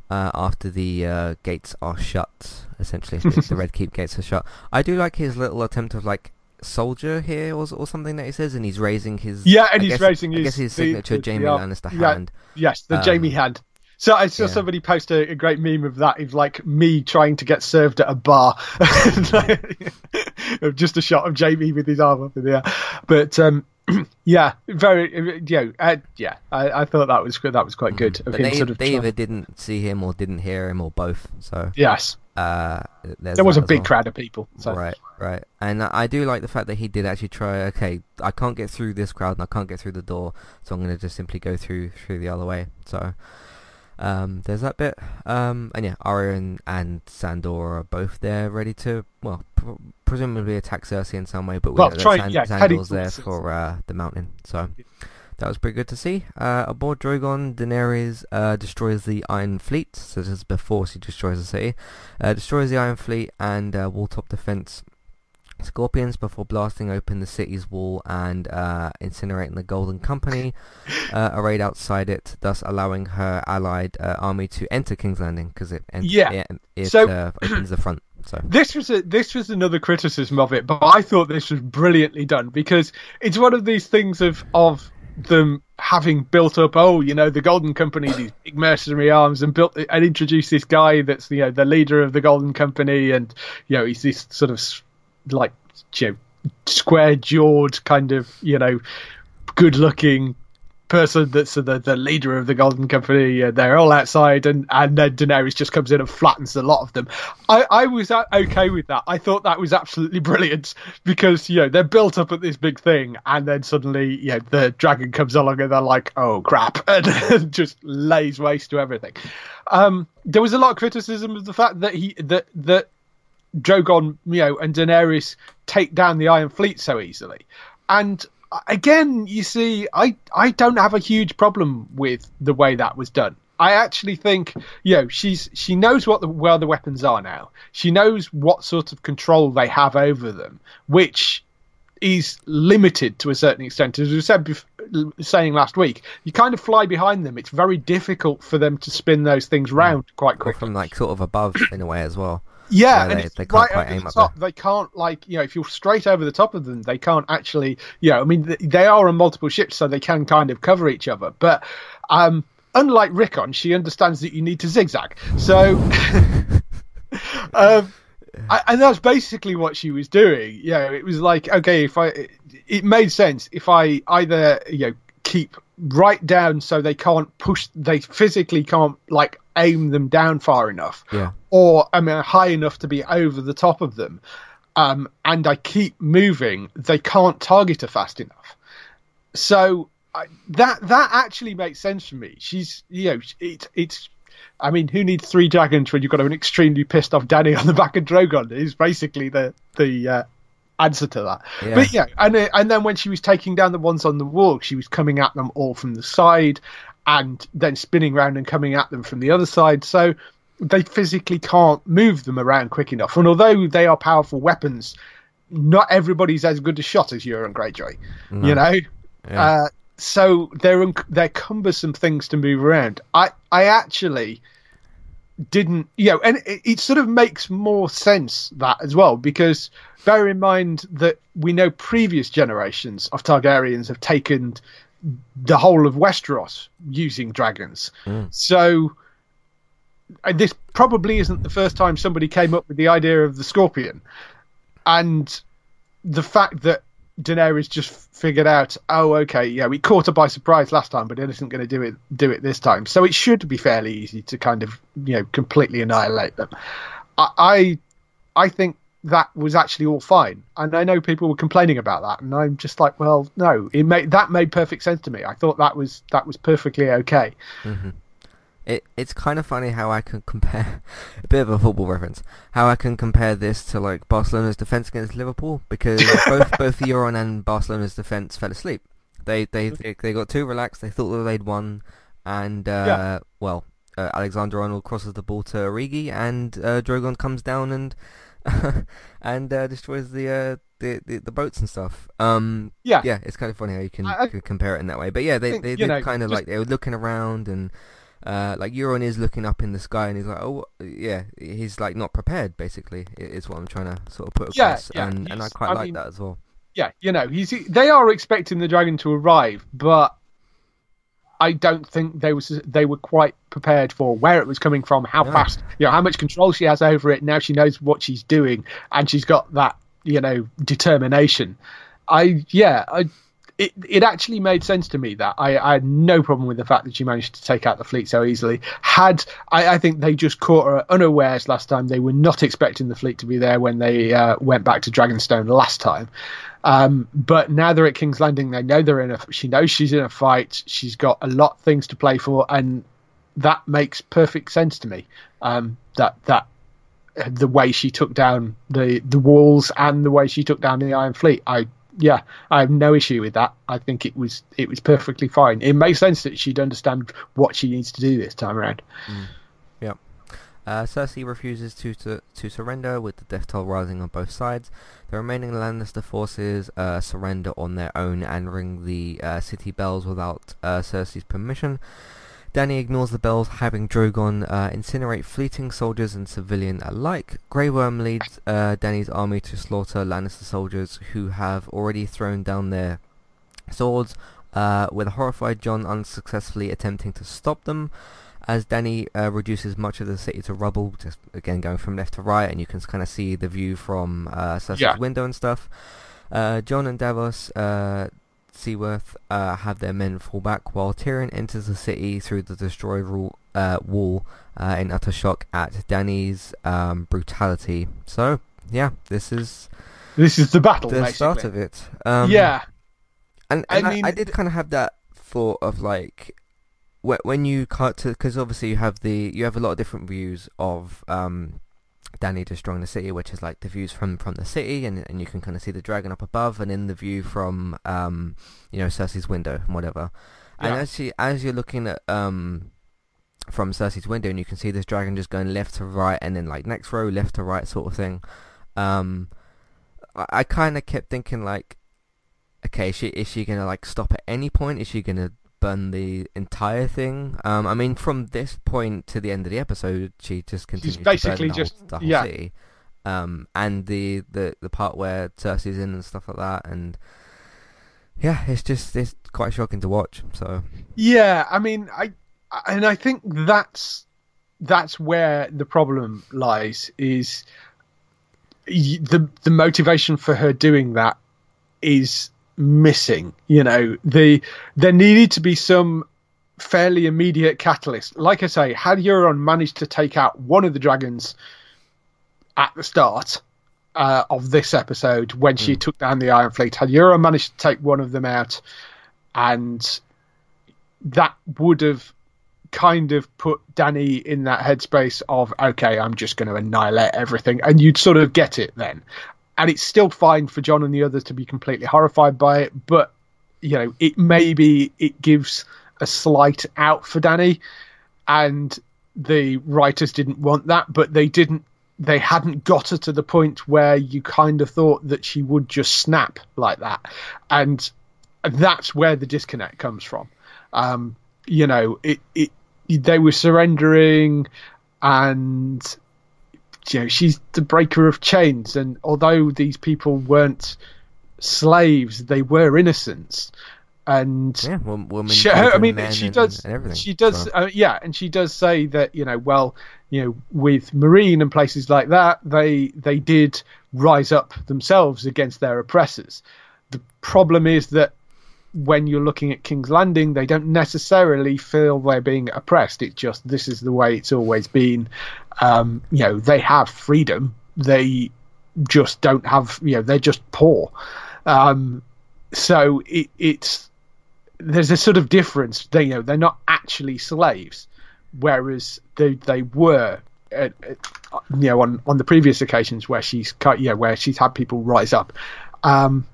uh, after the uh, gates are shut. Essentially, the, the Red Keep gates are shut. I do like his little attempt of like soldier here, or, or something that he says, and he's raising his Yeah, and I he's guess- raising I his- guess his the- signature the- Jaime the, Lannister yeah. hand. yes, the Um, Jaime hand. So I saw yeah. somebody post a, a great meme of that. Of like me trying to get served at a bar, just a shot of Jaime with his arm up in the air. But um, yeah, very, you know, uh, yeah. I, I thought that was that was quite good of But him they, sort of. they either didn't see him or didn't hear him or both. So yes, uh, there was a big well. crowd of people. So. Right, right. And I I do like the fact that he did actually try. Okay, I can't get through this crowd and I can't get through the door, so I'm going to just simply go through through the other way. So um, there's that bit. Um, and yeah, Arya and, and Sandor are both there, ready to well, pr- presumably attack Cersei in some way, but we well, know try, that yeah, Sandor's there for uh, the mountain. So that was pretty good to see. Uh, aboard Drogon, Daenerys uh, destroys the Iron Fleet. So this is before she destroys the city. Uh, destroys the Iron Fleet and uh, wall top defense scorpions before blasting open the city's wall and uh, incinerating the Golden Company uh, arrayed outside it, thus allowing her allied uh, army to enter King's Landing because it, ent- Yeah. it, it So- uh, opens the front. So this was a, this was another criticism of it, but I thought this was brilliantly done because it's one of these things of of them having built up. Oh, you know, the Golden Company, these big mercenary arms, and built and introduced this guy that's you know the leader of the Golden Company, and you know he's this sort of like you know square jawed kind of you know good looking person that's the, the leader of the Golden Company. Uh, they're all outside, and and then Daenerys just comes in and flattens a lot of them. I I was okay with that. I thought that was absolutely brilliant because you know they're built up at this big thing, and then suddenly you know the dragon comes along, and they're like, oh crap, and just lays waste to everything. Um, there was a lot of criticism of the fact that he that that Drogon, you know, and Daenerys take down the Iron Fleet so easily. And again, you see, I I don't have a huge problem with the way that was done. I actually think, you know, she's she knows what the, where the weapons are now. She knows what sort of control they have over them, which is limited to a certain extent. As we said, bef- saying last week, you kind of fly behind them. It's very difficult for them to spin those things round quite or quickly. from like sort of above in a way as well. Yeah, they- they can't right quite aim the up top. They can't like you know if you're straight over the top of them, they can't actually. You know, I mean they are on multiple ships, so they can kind of cover each other. But um, unlike Rickon, she understands that you need to zigzag. So. um, I, and that's basically what she was doing. You know, it was like, okay, if I, it made sense if I either, you know, keep right down so they can't push, they physically can't like aim them down far enough, Yeah. or I mean high enough to be over the top of them, um, and I keep moving, they can't target her fast enough. So I, that that actually makes sense for me. She's you know it, it's. I mean, who needs three dragons when you've got an extremely pissed off Dany on the back of Drogon? Is basically the the uh, answer to that. Yeah. But yeah, and uh, and then when she was taking down the ones on the wall, she was coming at them all from the side, and then spinning around and coming at them from the other side. So they physically can't move them around quick enough. And although they are powerful weapons, not everybody's as good a shot as Euron Greyjoy. You know. Yeah. Uh, so they're they're cumbersome things to move around. I I actually didn't, you know, and it, it sort of makes more sense that as well because bear in mind that we know previous generations of Targaryens have taken the whole of Westeros using dragons. Hmm. So and this probably isn't the first time somebody came up with the idea of the scorpion, and the fact that Daenerys just figured out, oh, okay, yeah, we caught her by surprise last time, but it isn't going to do it do it this time. So it should be fairly easy to kind of you know completely annihilate them. I I, I think that was actually all fine, and I know people were complaining about that, and I'm just like, well, no, it made that made perfect sense to me. I thought that was that was perfectly okay. It it's kind of funny how I can compare a bit of a football reference. How I can compare this to like Barcelona's defense against Liverpool because both both Euron and Barcelona's defense fell asleep. They they they, they got too relaxed. They thought that they'd won, and uh, Yeah. well, uh, Alexander Arnold crosses the ball to Origi, and uh, Drogon comes down and and uh, destroys the, uh, the the the boats and stuff. Um, Yeah. yeah, it's kind of funny how you can, I- can compare it in that way. But yeah, they think, they, they know, kind of just- like they were looking around and uh, like Euron is looking up in the sky and he's like, oh yeah, he's like not prepared. Basically, is what I'm trying to sort of put Yeah, across, yeah, and and I quite I like mean- that as well. yeah, you know, he's they are expecting the dragon to arrive, but I don't think they was they were quite prepared for where it was coming from, how No. fast, you know, how much control she has over it. Now she knows what she's doing, and she's got that, you know, determination. I yeah, I. It, it actually made sense to me that I, I had no problem with the fact that she managed to take out the fleet so easily. Had I, I think they just caught her unawares last time. They were not expecting the fleet to be there when they uh, went back to Dragonstone last time. Um, but now they're at King's Landing. They know they're in a. She knows she's in a fight. She's got a lot of things to play for, and that makes perfect sense to me. Um, that that the way she took down the the walls and the way she took down the Iron Fleet. I yeah, I have no issue with that. I think it was it was perfectly fine. It makes sense that she'd understand what she needs to do this time around. Mm. Uh, Cersei refuses to, to to surrender, with the death toll rising on both sides. The remaining Lannister forces uh, surrender on their own and ring the uh, city bells without uh, Cersei's permission. Dany ignores the bells, having Drogon uh, incinerate fleeting soldiers and civilian alike. Grey Worm leads uh, Dany's army to slaughter Lannister soldiers who have already thrown down their swords, with a horrified Jon unsuccessfully attempting to stop them. As Dany uh, reduces much of the city to rubble, just again going from left to right, and you can kind of see the view from uh, Cersei's yeah. window and stuff. Uh, Jon and Davos Seaworth uh, have their men fall back while Tyrion enters the city through the destroyed rule, uh, wall uh, in utter shock at Dany's um, brutality. So, yeah, this is this is the battle. The basically. start of it. Um, yeah, and, and I, mean, I, I, did kind of have that thought of like when you cut to because obviously you have the you have a lot of different views of um, Dany destroying the city, which is like the views from, from the city, and and you can kind of see the dragon up above, and in the view from um you know Cersei's window and whatever. Yeah. And as she as you're looking at um from Cersei's window, and you can see this dragon just going left to right, and then like next row left to right sort of thing. Um, I, I kind of kept thinking like, okay, is she is she gonna like stop at any point? Is she gonna burn the entire thing. Um, I mean, from this point to the end of the episode, she just continues She's basically to burn the just whole yeah. city. Um, and the, the the part where Cersei's in and stuff like that, and yeah, it's just it's quite shocking to watch. So yeah, I mean, I and I think that's that's where the problem lies is the the motivation for her doing that is missing. You know, the there needed to be some fairly immediate catalyst. Like I say, had Euron managed to take out one of the dragons at the start uh, of this episode when mm. she hmm. took down the Iron Fleet, had Euron managed to take one of them out, and that would have kind of put Dany in that headspace of okay, I'm just going to annihilate everything, and you'd sort of get it then and it's still fine for Jon and the others to be completely horrified by it, but you know, it maybe it gives a slight out for Dany, and the writers didn't want that, but they didn't. They hadn't got her to the point where you kind of thought that she would just snap like that, and that's where the disconnect comes from. Um, you know, it, it they were surrendering, and you know, she's the breaker of chains, and although these people weren't slaves, they were innocents. And yeah, women, she, I mean, she does. She does. So. Uh, yeah, and she does say that you know, well, you know, with Meereen and places like that, they they did rise up themselves against their oppressors. The problem is that when you're looking at King's Landing, they don't necessarily feel they're being oppressed. It's just this is the way it's always been, um, you know, they have freedom. They just don't have, you know, they're just poor. Um, so it, it's there's a sort of difference. They, you know, they're not actually slaves, whereas they they were. Uh, uh, you know, on, on the previous occasions where she's cut, yeah, where she's had people rise up, um,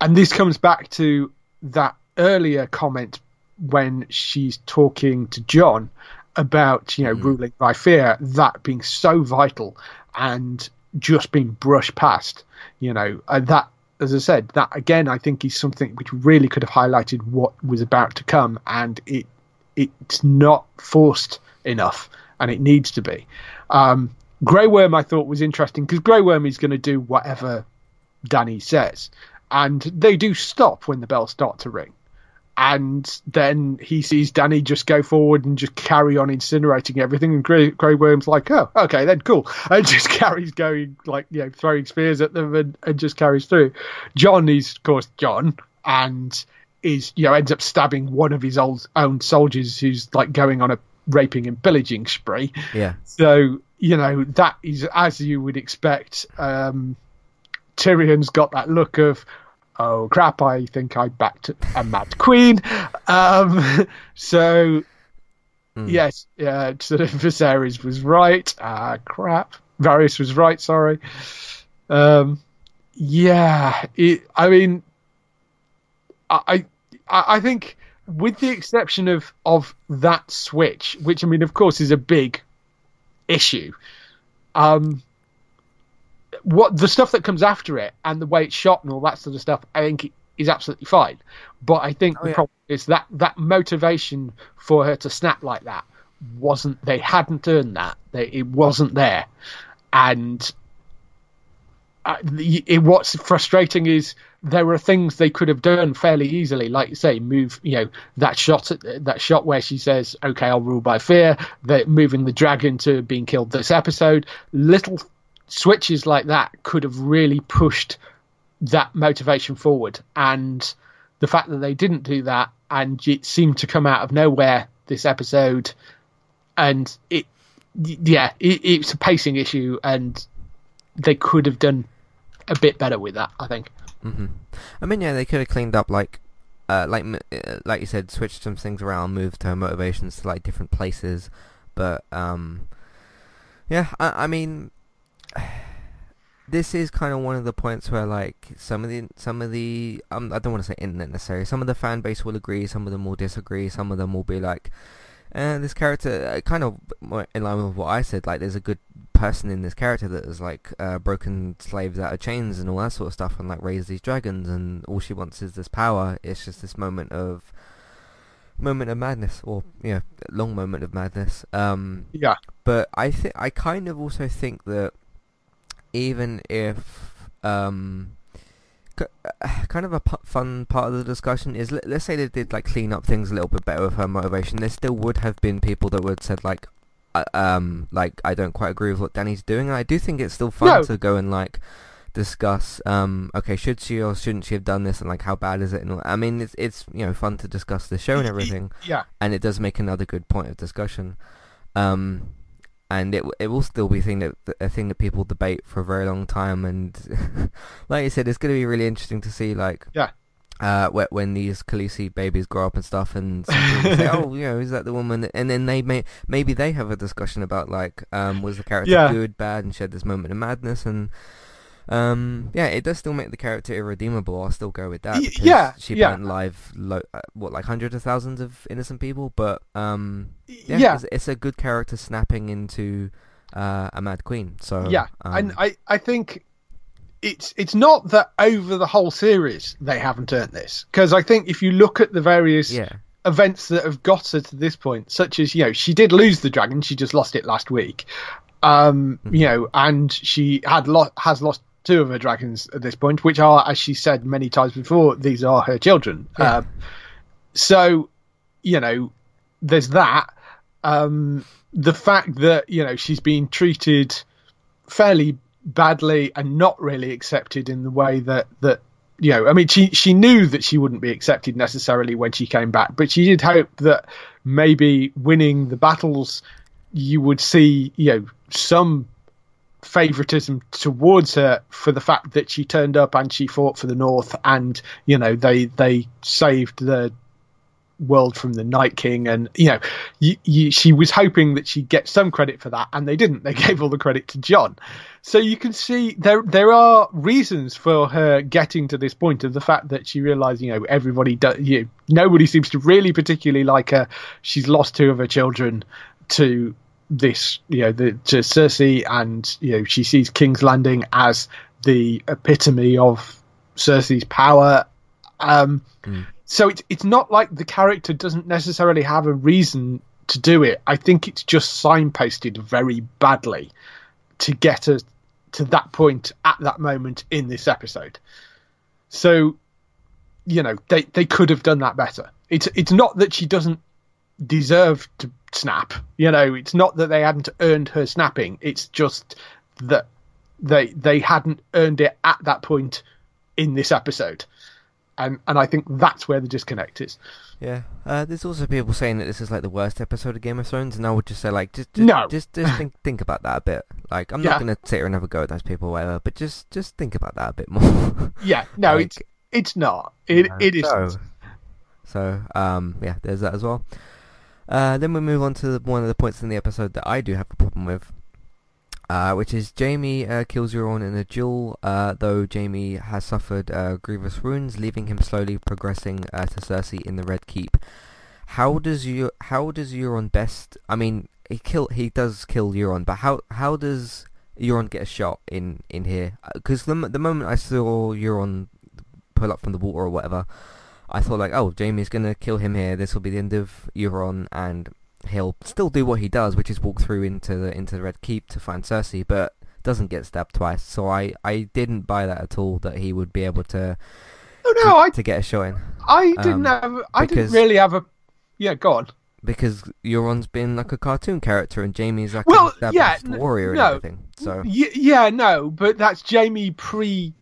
and this comes back to that earlier comment when she's talking to Jon about you know mm. ruling by fear that being so vital and just being brushed past you know and that as i said that again i think is something which really could have highlighted what was about to come and it it's not forced enough and it needs to be um, grey worm i thought was interesting because grey worm is going to do whatever dany says and they do stop when the bells start to ring and then he sees Dany just go forward and just carry on incinerating everything, and Grey, Grey Worm's like, "Oh, okay, then cool," and just carries going like you know throwing spears at them and, and just carries through. Jon is of course Jon, and is you know ends up stabbing one of his old own soldiers who's like going on a raping and pillaging spree. Yeah. So you know that is as you would expect. Um, Tyrion's got that look of oh crap, I think I backed a mad queen. Um, so, mm. yes, yeah, sort of Viserys was right. Ah, crap. Varys was right. Sorry. Um, yeah, it, I mean, I, I, I think with the exception of of that switch, which I mean, of course, is a big issue. Um, what the stuff that comes after it and the way it's shot and all that sort of stuff, I think is absolutely fine. But I think oh, the yeah. problem is that that motivation for her to snap like that wasn't. They hadn't earned that. They, it wasn't there, and uh, it, what's frustrating is there are things they could have done fairly easily, like you say, move. You know that shot, that shot where she says, "Okay, I'll rule by fear." That moving the dragon to being killed this episode. Little switches like that could have really pushed that motivation forward, and the fact that they didn't do that and it seemed to come out of nowhere this episode, and it, yeah, it, it's a pacing issue, and they could have done a bit better with that. I think. Mm-hmm. I mean, yeah, they could have cleaned up like, uh, like, uh, like you said, switched some things around, moved her motivations to like different places, but um, yeah, I, I mean, this is kind of one of the points where like some of the some of the um, I don't want to say internet necessarily. Some of the fan base will agree, some of them will disagree, some of them will be like, and this character uh, kind of in line with what I said. Like, there's a good person in this character that has like uh, broken slaves out of chains and all that sort of stuff, and like raised these dragons, and all she wants is this power. It's just this moment of moment of madness, or yeah, long moment of madness. Um, yeah. But I think I kind of also think that even if um, kind of a fun part of the discussion is let, us say they did like clean up things a little bit better with her motivation there still would have been people that would said like uh, um like I don't quite agree with what Dany's doing. And I do think it's still fun no. to go and like discuss um okay should she or shouldn't she have done this? And like how bad is it? And all, I mean it's it's you know fun to discuss the show and everything. yeah. And it does make another good point of discussion. Um and it it will still be a thing that a thing that people debate for a very long time. And like you said, it's going to be really interesting to see like yeah. Uh, when these Khaleesi babies grow up and stuff, and say, "Oh, you know, is that the woman?" And then they may maybe they have a discussion about like, um, was the character yeah. good, bad, and she had this moment of madness, and um, yeah, it does still make the character irredeemable. I'll still go with that. yeah, she yeah. burnt live, lo- uh, what like hundreds of thousands of innocent people, but um, yeah, yeah. It's, it's, a good character snapping into uh, a mad queen. So yeah, um, and I I think it's it's not that over the whole series they haven't earned this because I think if you look at the various yeah. events that have got her to this point, such as you know she did lose the dragon, she just lost it last week, um, mm-hmm. you know, and she had lo- has lost two of her dragons at this point, which are, as she said many times before, these are her children. Yeah. Um, so, you know, there's that. Um, the fact that you know she's been treated fairly badly and not really accepted in the way that that you know, I mean, she she knew that she wouldn't be accepted necessarily when she came back, but she did hope that maybe winning the battles, you would see, you know, some favoritism towards her for the fact that she turned up and she fought for the North, and you know they they saved the world from the Night King, and you know you, you, she was hoping that she'd get some credit for that, and they didn't. They gave all the credit to Jon. So you can see there there are reasons for her getting to this point of the fact that she realised, you know, everybody does, you nobody seems to really particularly like her. She's lost two of her children to this, you know, the, to Cersei, and you know, she sees King's Landing as the epitome of Cersei's power. Um, mm. So it's it's not like the character doesn't necessarily have a reason to do it. I think it's just signposted very badly to get us to that point at that moment in this episode. So, you know, they they could have done that better. It's it's not that she doesn't deserve to snap. You know, it's not that they hadn't earned her snapping. It's just that they they hadn't earned it at that point in this episode. And and I think that's where the disconnect is. Yeah. Uh, there's also people saying that this is like the worst episode of Game of Thrones, and I would just say like just just no. just, just think think about that a bit. Like I'm yeah. not gonna sit here and have a go at those people, or whatever, but just just think about that a bit more. yeah. No, like, it's it's not. It it is. So, so um yeah, there's that as well. Uh, then we move on to one of the points in the episode that I do have a problem with. Uh, which is Jaime uh, kills Euron in a duel, uh, though Jaime has suffered uh, grievous wounds, leaving him slowly progressing to Cersei in the Red Keep. How does you how does Euron best? I mean, he kill he does kill Euron, but how how does Euron get a shot in in here? Because the the moment I saw Euron pull up from the water or whatever, I thought like, oh, Jaime's gonna kill him here. This will be the end of Euron, and he'll still do what he does, which is walk through into the into the Red Keep to find Cersei, but doesn't get stabbed twice. So I, I didn't buy that at all that he would be able to oh, no, to, I, to get a shot in. I didn't um, have I didn't really have a yeah, go on. Because Euron's been like a cartoon character and Jaime's like well, a yeah, warrior no, and everything. So y- yeah, no, but that's Jaime pre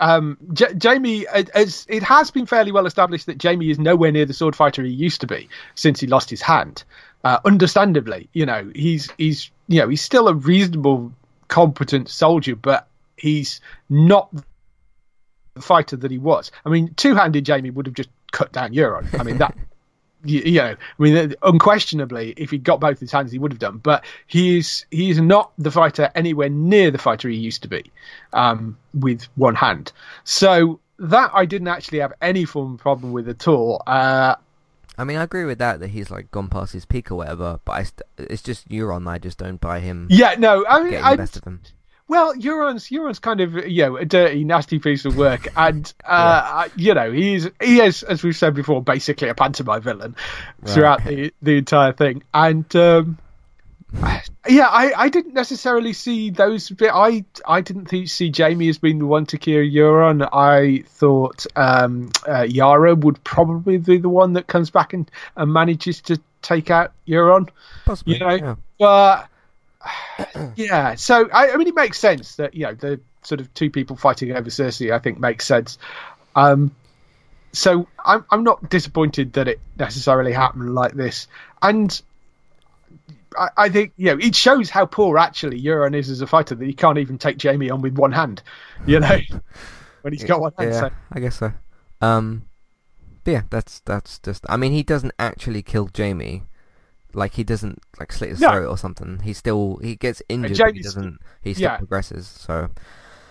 um, J- Jaime, as it has been fairly well established that Jaime is nowhere near the sword fighter he used to be since he lost his hand. Uh, understandably, you know, he's he's you know he's still a reasonable, competent soldier, but he's not the fighter that he was. I mean, two-handed Jaime would have just cut down Euron. I mean that you, you, know, I mean, unquestionably, if he got both his hands, he would have done. But he is he is not the fighter anywhere near the fighter he used to be, um, with one hand. So that I didn't actually have any form of problem with at all. Uh, I mean, I agree with that that he's like gone past his peak or whatever. But st- it's just Euron. I just don't buy him. Yeah, no, I mean, I, best of him. Well, Euron's Euron's kind of you know a dirty, nasty piece of work, and uh, yeah. you know he's he is, as we've said before, basically a pantomime villain right. throughout the the entire thing. And um, yeah, I, I didn't necessarily see those. Bit, I I didn't think, see Jaime as being the one to kill Euron. I thought um, uh, Yara would probably be the one that comes back and, and manages to take out Euron. Possibly, you know, yeah. but yeah, so I, I, mean, it makes sense that you know the sort of two people fighting over Cersei. I think makes sense. Um, so I'm I'm not disappointed that it necessarily happened like this, and I, I think you know it shows how poor actually Euron is as a fighter that he can't even take Jaime on with one hand. You know, when he's got one hand. Yeah, so. I guess so. Um, yeah, that's that's just. I mean, he doesn't actually kill Jaime like he doesn't like slit his no. throat or something. He still he gets injured, but he doesn't. He still yeah. progresses. So,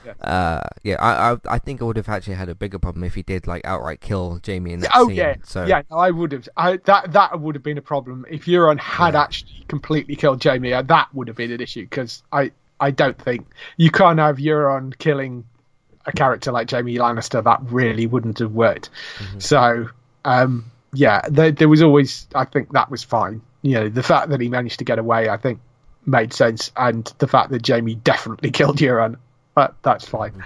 yeah, uh, yeah I, I I think I would have actually had a bigger problem if he did like outright kill Jaime in that oh, scene. yeah, so yeah, I would have. I, that that would have been a problem if Euron had yeah. actually completely killed Jaime. Uh, that would have been an issue because I I don't think you can't have Euron killing a character like Jaime Lannister. That really wouldn't have worked. Mm-hmm. So. um yeah, there, there was always. I think that was fine you know, the fact that he managed to get away, I think, made sense, and the fact that Jaime definitely killed Euron, that, that's fine.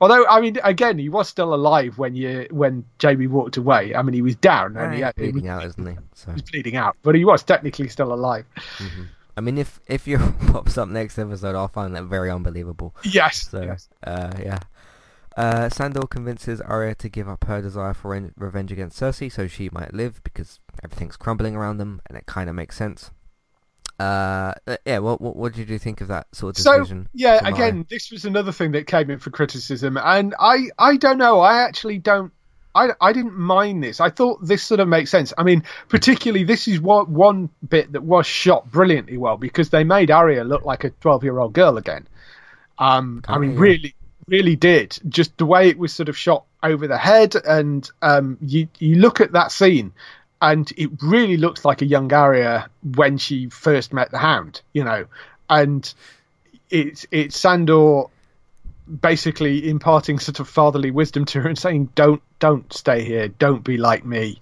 Although, I mean, again, he was still alive when you when Jaime walked away. I mean, he was down and he, bleeding he was, out, isn't he? So. He was bleeding out, but he was technically still alive. Mm-hmm. I mean, if if you pops up next episode, I'll find that very unbelievable. Yes. So, yes. Uh, yeah. Uh, Sandor convinces Arya to give up her desire for re- revenge against Cersei so she might live because everything's crumbling around them, and it kind of makes sense. Uh, uh, yeah, what, what, what did you think of that sort of decision? So yeah, again, Arya? this was another thing that came in for criticism, and I I don't know, I actually don't. I, I didn't mind this. I thought this sort of makes sense. I mean, particularly this is what one bit that was shot brilliantly well because they made Arya look like a twelve-year-old girl again. Um, I mean, really, really did. Just the way it was sort of shot over the head, and um, you you look at that scene, and it really looks like a young Arya when she first met the Hound, you know, and it's it's Sandor basically imparting sort of fatherly wisdom to her and saying, "Don't don't stay here. Don't be like me."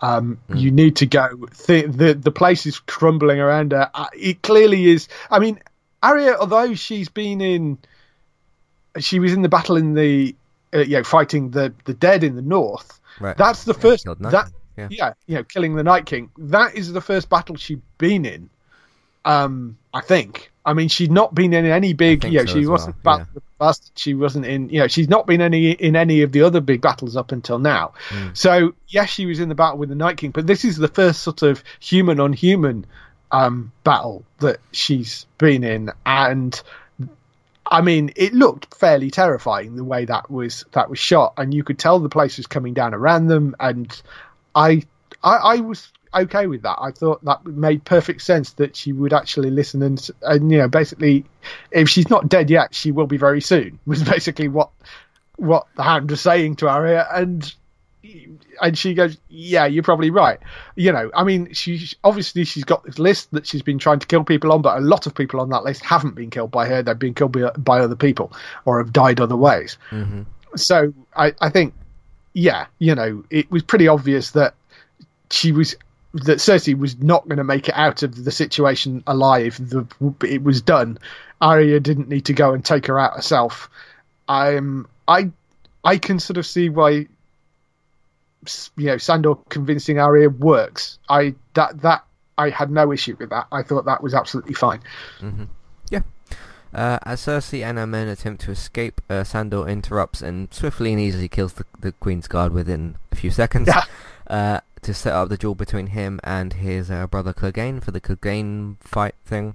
Um, mm. You need to go. The, the the place is crumbling around her. Uh, it clearly is. I mean, Arya, although she's been in she was in the battle in the uh, you know fighting the the dead in the north. Right. That's the yeah, first that yeah. yeah. you know killing the Night King. That is the first battle she'd been in. Um, I think. I mean, she'd not been in any big. You know, so she wasn't well. yeah. She wasn't in. You know, she's not been any in any of the other big battles up until now. Mm. So yes, she was in the battle with the Night King, but this is the first sort of human on human um, battle that she's been in, and I mean, it looked fairly terrifying the way that was that was shot, and you could tell the place was coming down around them. And I, I, I was okay with that. I thought that made perfect sense that she would actually listen and and you know basically, if she's not dead yet, she will be very soon. Was basically what what the Hound was saying to Arya, and and she goes, "Yeah, you're probably right." You know, I mean, she obviously she's got this list that she's been trying to kill people on, but a lot of people on that list haven't been killed by her; they've been killed by, by other people or have died other ways. Mm-hmm. So I, I think, yeah, you know, it was pretty obvious that she was that Cersei was not going to make it out of the situation alive. The, it was done. Arya didn't need to go and take her out herself. I'm I I can sort of see why you know Sandor convincing Arya works. I that that I had no issue with that. I thought that was absolutely fine. Mm-hmm. Yeah. Uh, as Cersei and her men attempt to escape, uh, Sandor interrupts and swiftly and easily kills the, the Queen's Guard within a few seconds. Yeah. Uh, to set up the duel between him and his uh, brother Clegane for the Clegane fight thing.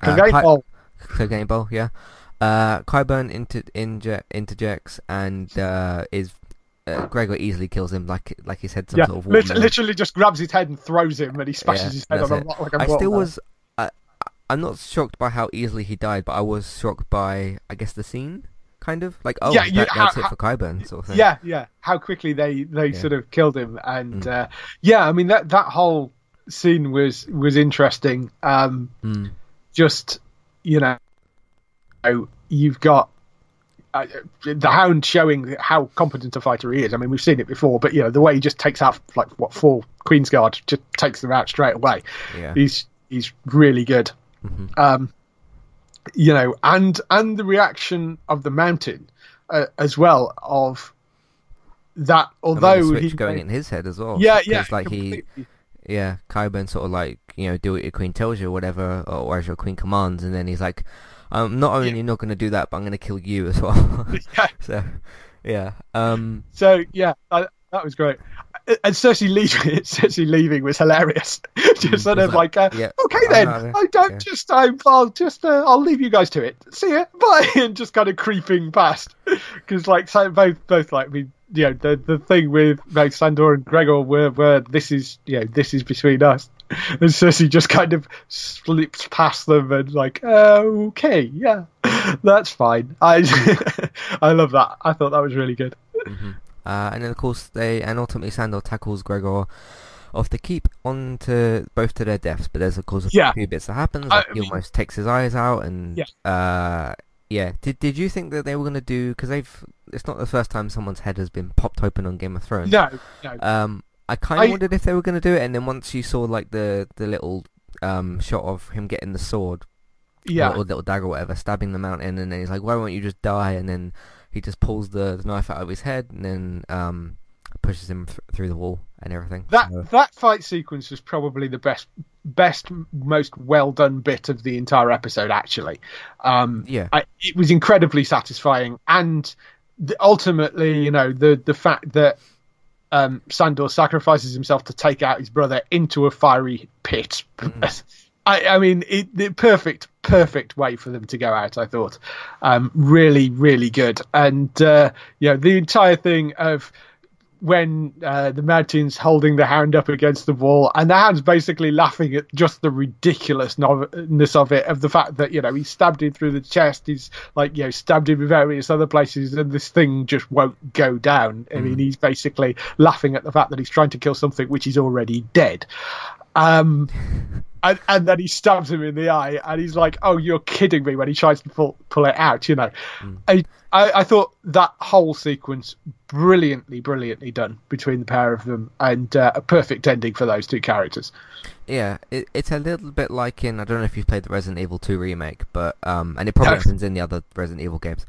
Clegane uh, Bowl. Clegane Bowl, yeah. Uh, Qyburn inter- inje- interjects and uh, is uh, Gregor easily kills him like like he's had some yeah, sort of literally, literally, just grabs his head and throws him, and he smashes yeah, his head on a rock like a I still was. I, I'm not shocked by how easily he died, but I was shocked by, I guess, the scene, kind of like, oh, yeah, that, yeah, that's how, it for Qyburn, sort of thing. Yeah, yeah. How quickly they they Yeah. sort of killed him, and Mm. uh, yeah, I mean that that whole scene was was interesting. Um, Mm. just you know, you've got uh, the Hound showing how competent a fighter he is. I mean, we've seen it before, but you know the way he just takes out like what four Queen's Guard, just takes them out straight away. Yeah. He's he's really good. Mhm. Um, you know, and and the reaction of the Mountain uh, as well of that. Although the switch he going in his head as well. yeah, yeah, like he, yeah, Qyburn sort of like you know do what your queen tells you or whatever, or as your queen commands, and then he's like, um, not only Yeah. not going to do that, but I'm going to kill you as well. Yeah. so, yeah, um, So yeah, I, that was great. And Cersei leaving, Cersei leaving was hilarious. just sort Mm, of like, uh, yeah, okay I'm then, I don't yeah. just, I'm, I'll just, uh, I'll leave you guys to it. See ya, bye, and just kind of creeping past because like so both, both like we, you know, the the thing with both Sandor and Gregor were, were this is, you know, this is between us. And Cersei just kind of slips past them and like, uh, okay, yeah, that's fine. I, I love that. I thought that was really good. mhm. uh, and then of course they and ultimately Sandor tackles Gregor off the keep onto both to their deaths. But there's of course a Yeah. few bits that happens. I Like he almost takes his eyes out, and Yeah. uh, yeah. Did did you think that they were going to do? Because they've it's not the first time someone's head has been popped open on Game of Thrones. No, no. Um, I kind of I- wondered if they were going to do it, and then once you saw like the the little um shot of him getting the sword, yeah. or, little dagger, or whatever, stabbing the mountain, and then he's like, "Why won't you just die?" And then he just pulls the, the knife out of his head, and then um pushes him th- through the wall and everything. That So, that fight sequence was probably the best, best, most well done bit of the entire episode. Actually, um, yeah, I, it was incredibly satisfying, and the, ultimately, you know, the the fact that um, Sandor sacrifices himself to take out his brother into a fiery pit. I, I mean, it, the perfect, perfect way for them to go out. I thought, um, really, really good, and uh, you know, the entire thing of when uh, the mountain's holding the hound up against the wall, and the hound's basically laughing at just the ridiculousness of it, of the fact that you know he stabbed him through the chest, he's like you know stabbed him in various other places, and this thing just won't go down. I mean, he's basically laughing at the fact that he's trying to kill something which is already dead. Um, and, and then he stabs him in the eye, and he's like, "Oh, you're kidding me!" When he tries to pull pull it out, you know. I, I I thought that whole sequence brilliantly, brilliantly done between the pair of them, and uh, a perfect ending for those two characters. yeah. It, it's a little bit like in I don't know if you've played the Resident Evil 2 remake, but um, and it probably happens in the other Resident Evil games.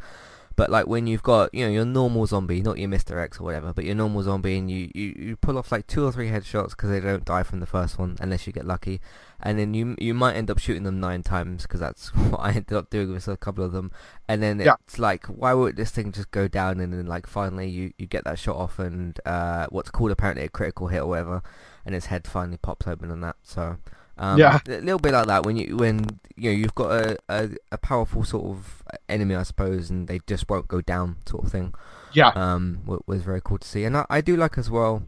But like when you've got you know your normal zombie, not your Mister X or whatever, but your normal zombie, and you, you, you pull off like two or three headshots because they don't die from the first one unless you get lucky, and then you you might end up shooting them nine times because that's what I ended up doing with a couple of them, and then Yeah. it's like why would this thing just go down and then like finally you, you get that shot off and uh, what's called apparently a critical hit or whatever, and his head finally pops open and that so. Um, Yeah. a little bit like that when you when you know you've got a, a, a powerful sort of enemy, I suppose, and they just won't go down, sort of thing. Yeah, Um, wa- was very cool to see, and I, I do like as well.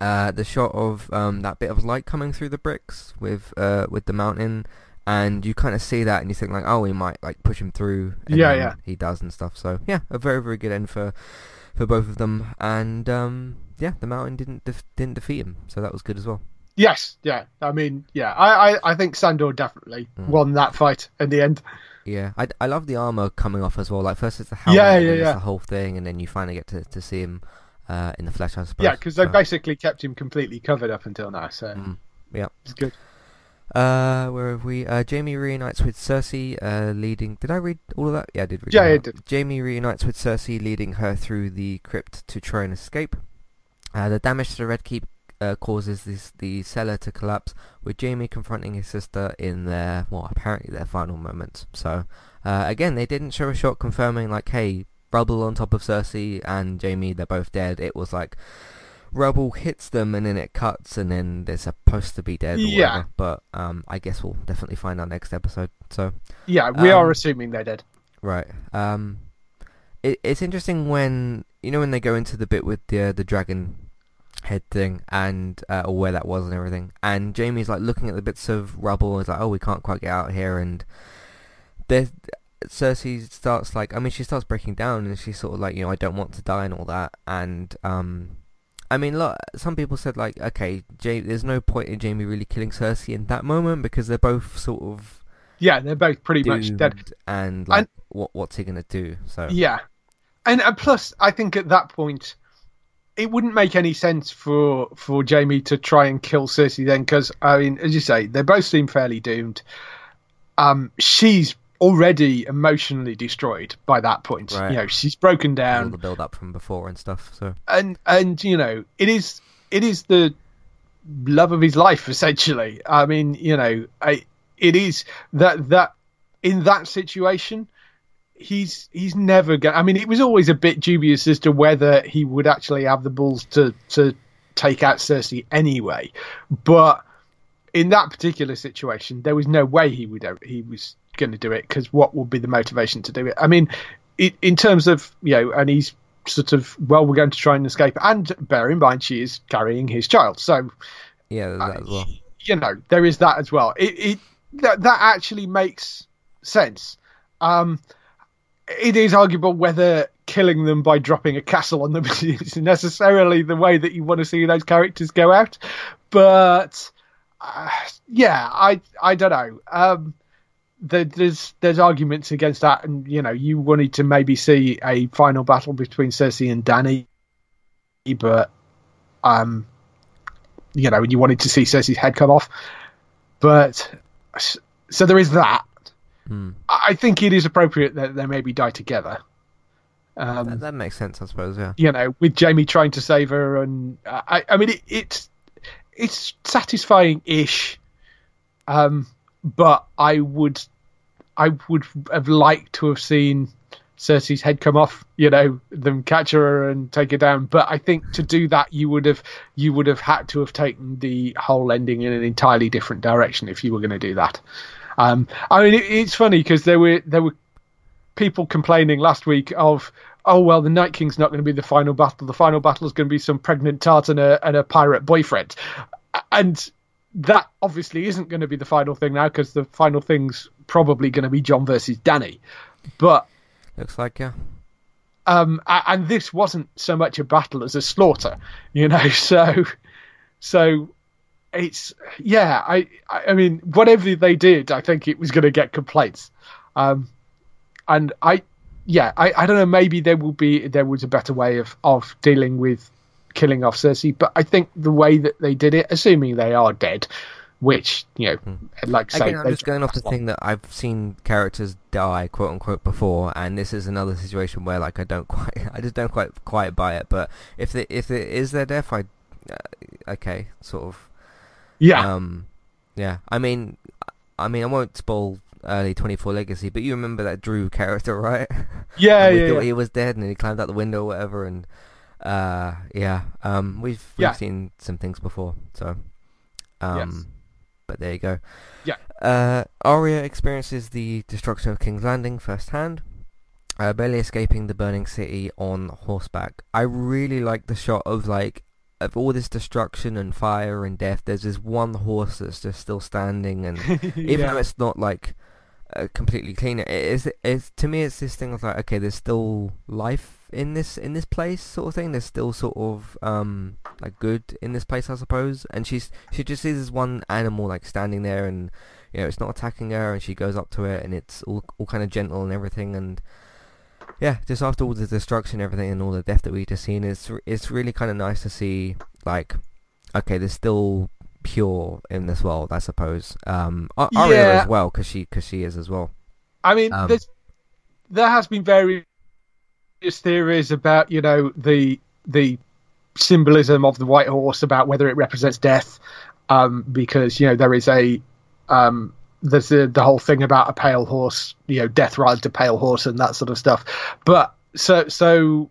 uh, the shot of um, that bit of light coming through the bricks with uh, with the mountain, and you kind of see that, and you think like, oh, he might like push him through. yeah, yeah, he does and stuff. So yeah, a very very good end for for both of them, and um, yeah, the mountain didn't def- didn't defeat him, so that was good as well. Yes, yeah. I mean, yeah, I, I, I think Sandor definitely mm. won that fight in the end. Yeah, I, I love the armor coming off as well. Like first it's the helmet, yeah, yeah, yeah. the whole thing, and then you finally get to, to see him uh, in the flesh, I suppose. Yeah, because they basically kept him completely covered up until now. So mm. yeah, it's good. Uh, where have we? Uh, Jaime reunites with Cersei, uh, leading. Did I read all of that? Yeah, I did read. Yeah, I did. Jaime reunites with Cersei, leading her through the crypt to try and escape. Uh, the damage to the Red Keep uh, causes this, the cellar to collapse, with Jaime confronting his sister in their, well, apparently their final moments. So, uh, again, they didn't show a shot confirming, like, hey, rubble on top of Cersei and Jaime, they're both dead. It was like, rubble hits them and then it cuts and then they're supposed to be dead yeah. Whatever. But um, I guess we'll definitely find out next episode. So Yeah, we um, are assuming they're dead. Right. Um, it, it's interesting when, you know when they go into the bit with the, uh, the dragon head thing and uh, or where that was and everything. And Jaime's like looking at the bits of rubble. And he's like, "Oh, we can't quite get out here." And there, Cersei starts like, I mean, she starts breaking down, and she's sort of like, you know, I don't want to die and all that. And um, I mean, look, some people said like, okay, Jaime, there's no point in Jaime really killing Cersei in that moment because they're both sort of yeah, they're both pretty much dead. And like, and, what what's he gonna do? So yeah, and, and plus, I think at that point it wouldn't make any sense for for Jaime to try and kill Cersei then, because I mean, as you say, they both seem fairly doomed. Um, she's already emotionally destroyed by that point. Right. You know, she's broken down. All the build up from before and stuff. So and and you know, it is it is the love of his life essentially. I mean, you know, I, it is that that in that situation he's he's never going. I mean, it was always a bit dubious as to whether he would actually have the balls to to take out Cersei anyway. But in that particular situation, there was no way he would he was going to do it because what would be the motivation to do it? I mean, it, in terms of you know, and he's sort of well, we're going to try and escape, and bear in mind she is carrying his child, so yeah, that as well. You know, there is that as well. It, it that that actually makes sense. Um, it is arguable whether killing them by dropping a castle on them is necessarily the way that you want to see those characters go out. But uh, yeah, I I don't know. Um, there, there's there's arguments against that, and you know you wanted to maybe see a final battle between Cersei and Dany, but um, you know you wanted to see Cersei's head come off, but so there is that. Mm. I think it is appropriate that they maybe die together. Um, that, that, makes sense, I suppose. Yeah. You know, with Jaime trying to save her, and uh, I, I mean, it, it's it's satisfying-ish, um, but I would I would have liked to have seen Cersei's head come off, you know, them catch her and take her down. But I think to do that, you would have you would have had to have taken the whole ending in an entirely different direction if you were going to do that. Um, I mean, it, it's funny because there were there were people complaining last week of oh well the night king's not going to be the final battle. The final battle is going to be some pregnant tart and a, and a pirate boyfriend. And that obviously isn't going to be the final thing now because the final thing's probably going to be jon versus dany. But looks like yeah. Um and this wasn't so much a battle as a slaughter you know? So so it's yeah. I I mean, whatever they did, I think it was going to get complaints. Um, and I yeah, I, I don't know. Maybe there will be there was a better way of of dealing with killing off Cersei, but I think the way that they did it, assuming they are dead, which you know, hmm. like say, Again, I'm just going off the thing that I've seen characters die, quote unquote, before, and this is another situation where like I don't quite, I just don't quite quite buy it. But if it, if it is their death, I uh, okay, sort of yeah. Um, yeah. I mean, I mean, I won't spoil early 24 Legacy, but you remember that Drew character, right? Yeah, we yeah, thought yeah. he was dead, and he climbed out the window or whatever, and uh, yeah. Um, we've we've yeah. seen some things before, so um, yes. but there you go. Yeah. Uh, Arya experiences the destruction of King's Landing firsthand. Uh, barely escaping the burning city on horseback. I really like the shot of like of all this destruction and fire and death, there's this one horse that's just still standing, and even Yeah. though it's not like uh, completely clean, it is. It's to me, it's this thing of like, okay, there's still life in this in this place, sort of thing. There's still sort of um like good in this place, I suppose. And she's she just sees this one animal like standing there, and you know it's not attacking her, and she goes up to it, and it's all all kind of gentle and everything, and yeah, just after all the destruction, and everything, and all the death that we just seen, it's it's really kind of nice to see like, okay, there's still pure in this world, I suppose. Um, Ar- Arya as well, because she cause she is as well. I mean, Um, there's, there has been various theories about you know the the symbolism of the white horse about whether it represents death, um, because you know there is a um, there's the, the whole thing about a pale horse, you know, death rides a pale horse and that sort of stuff. But so so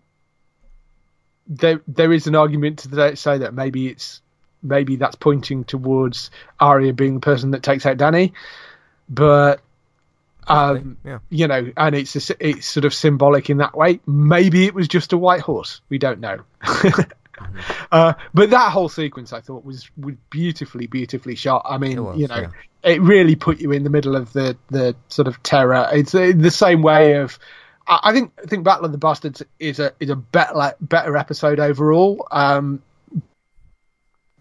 there there is an argument to say that maybe it's maybe that's pointing towards Arya being the person that takes out Dany, but um, yeah. you know, and it's a it's sort of symbolic in that way. Maybe it was just a white horse. We don't know. uh, but that whole sequence, I thought, was, was beautifully, beautifully shot. I mean, was, you know, yeah. it really put you in the middle of the the sort of terror. It's in the same way of. I I think I think Battle of the Bastards is a is a better better episode overall. Um,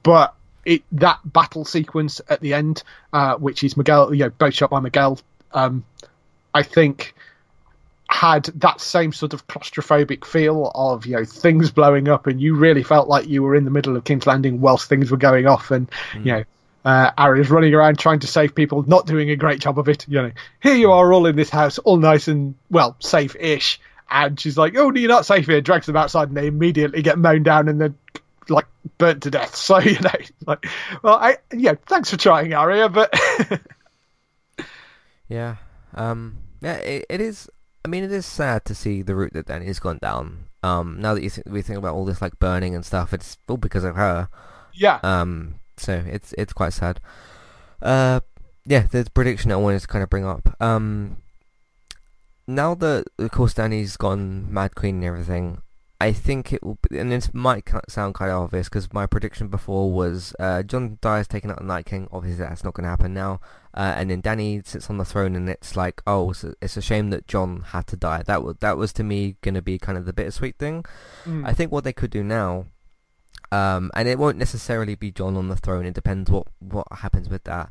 but it that battle sequence at the end, uh, which is Miguel, you know, both shot by Miguel, um, I think had that same sort of claustrophobic feel of you know things blowing up, and you really felt like you were in the middle of King's Landing whilst things were going off, and you know. Uh, Arya's running around trying to save people, not doing a great job of it. You know, here you are, all in this house, all nice and well, safe-ish. And she's like, "Oh, no, you're not safe here." Drags them outside, and they immediately get mown down and then like burnt to death. So you know, like, well, I yeah, thanks for trying, Arya, but Yeah. Um. Yeah. It, it is. I mean, it is sad to see the route that Dany's gone down. Um. Now that you th- we think about all this like burning and stuff, it's all because of her. yeah, Um. So it's it's quite sad. Uh. Yeah. The prediction I wanted to kind of bring up. Um. Now that of course Dany's gone Mad Queen and everything, I think it will. Be, and this might sound kind of obvious because my prediction before was uh, Jon dies taking out the Night King. Obviously, that's not going to happen now. Uh, and then Dany sits on the throne, and it's like, oh, it's a, it's a shame that Jon had to die. That was that was to me going to be kind of the bittersweet thing. Mm. I think what they could do now, um, and it won't necessarily be Jon on the throne. It depends what what happens with that.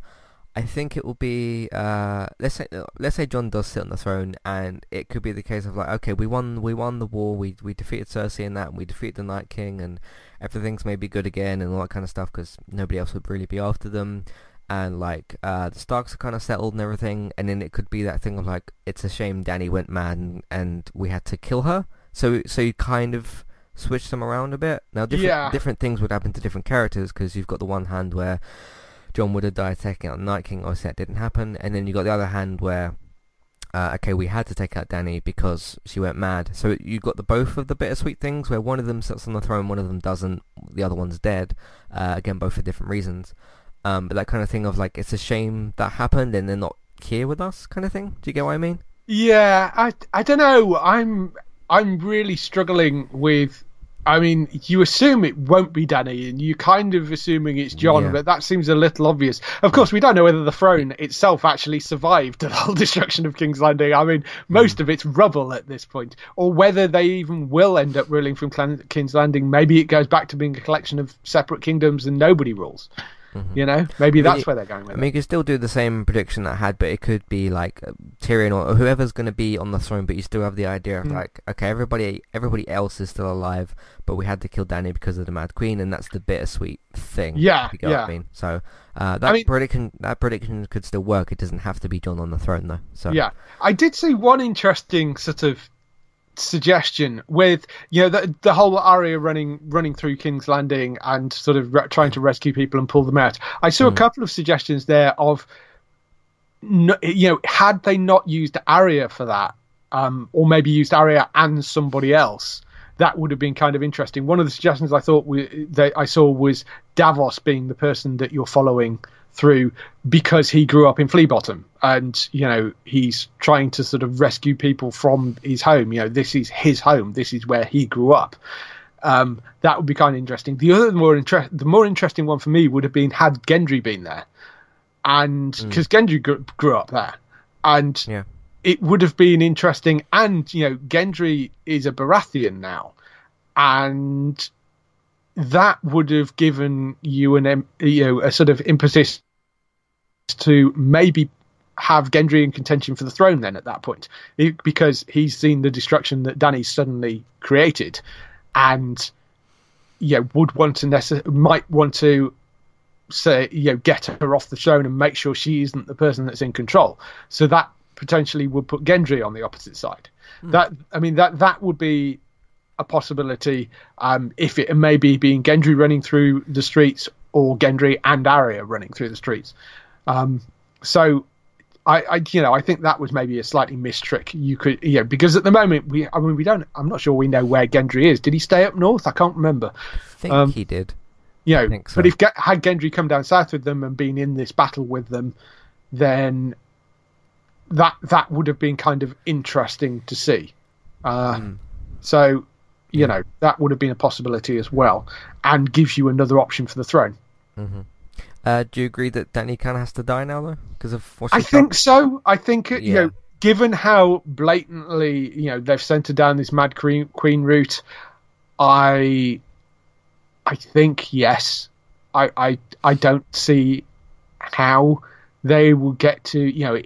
I think it will be uh, let's say let's say Jon does sit on the throne, and it could be the case of like, okay, we won we won the war, we we defeated Cersei and that, and we defeated the Night King, and everything's maybe good again and all that kind of stuff because nobody else would really be after them, and like uh, the Starks are kind of settled and everything, and then it could be that thing of like, it's a shame Dany went mad and, and we had to kill her, so so you kind of switch them around a bit. Now different Yeah. different things would happen to different characters because you've got the one hand where Jon would have died taking out Night King. Obviously, that didn't happen. And then you got the other hand where, uh, okay, we had to take out Dany because she went mad. So you got the both of the bittersweet things where one of them sits on the throne, one of them doesn't. The other one's dead. Uh, again, both for different reasons. Um, but that kind of thing of like, it's a shame that happened and they're not here with us, kind of thing. Do you get what I mean? Yeah, I I don't know. I'm I'm really struggling with. I mean, you assume it won't be Dany, and you're kind of assuming it's Jon, Yeah. but that seems a little obvious. Of course, we don't know whether the throne itself actually survived the whole destruction of King's Landing. I mean, most of it's rubble at this point, or whether they even will end up ruling from King's Landing. Maybe it goes back to being a collection of separate kingdoms and nobody rules. You know, maybe that's where they're going with I mean, you could still do the same prediction that I had, but it could be like uh, Tyrion or whoever's going to be on the throne. But you still have the idea of Mm. like, okay, everybody, everybody else is still alive, but we had to kill Dany because of the Mad Queen, and that's the bittersweet thing. Yeah, you what I yeah. mean. So uh, that mean- prediction, that prediction could still work. It doesn't have to be Jon on the throne though. So Yeah, I did see one interesting sort of suggestion with you know the the whole Arya running running through King's Landing and sort of re- trying to rescue people and pull them out. I saw a couple of suggestions there of no, you know had they not used Arya for that, um, or maybe used Arya and somebody else. That would have been kind of interesting. One of the suggestions I thought we, that I saw was Davos being the person that you're following through because he grew up in Flea Bottom and you know he's trying to sort of rescue people from his home. You know, this is his home. This is where he grew up. Um, that would be kind of interesting. The other more inter- the more interesting one for me would have been had Gendry been there, and because mm. Gendry grew, grew, up there, and yeah. it would have been interesting. And you know, Gendry is a Baratheon now, and that would have given you an you know a sort of impetus to maybe have Gendry in contention for the throne then at that point. Because he's seen the destruction that Dany suddenly created and you know would want to necess- might want to say you know get her off the throne and make sure she isn't the person that's in control. So that potentially would put Gendry on the opposite side. Mm. that I mean that that would be a possibility um, if it may be being Gendry running through the streets or Gendry and Arya running through the streets um, so I, I, you know, I think that was maybe a slightly missed trick. You could, you know, because at the moment we, I mean, we don't. I'm not sure we know where Gendry is. Did he stay up north? I can't remember. I think um, he did. You know, so. but if had Gendry come down south with them and been in this battle with them, then that that would have been kind of interesting to see. Uh, mm. So, you know, that would have been a possibility as well, and gives you another option for the throne. Mm-hmm. Uh, do you agree that kind of has to die now, though, because of what I think so. I think yeah. you know, given how blatantly you know they've sent her down this Mad Queen, queen route, I, I think yes. I, I, I don't see how they will get to you know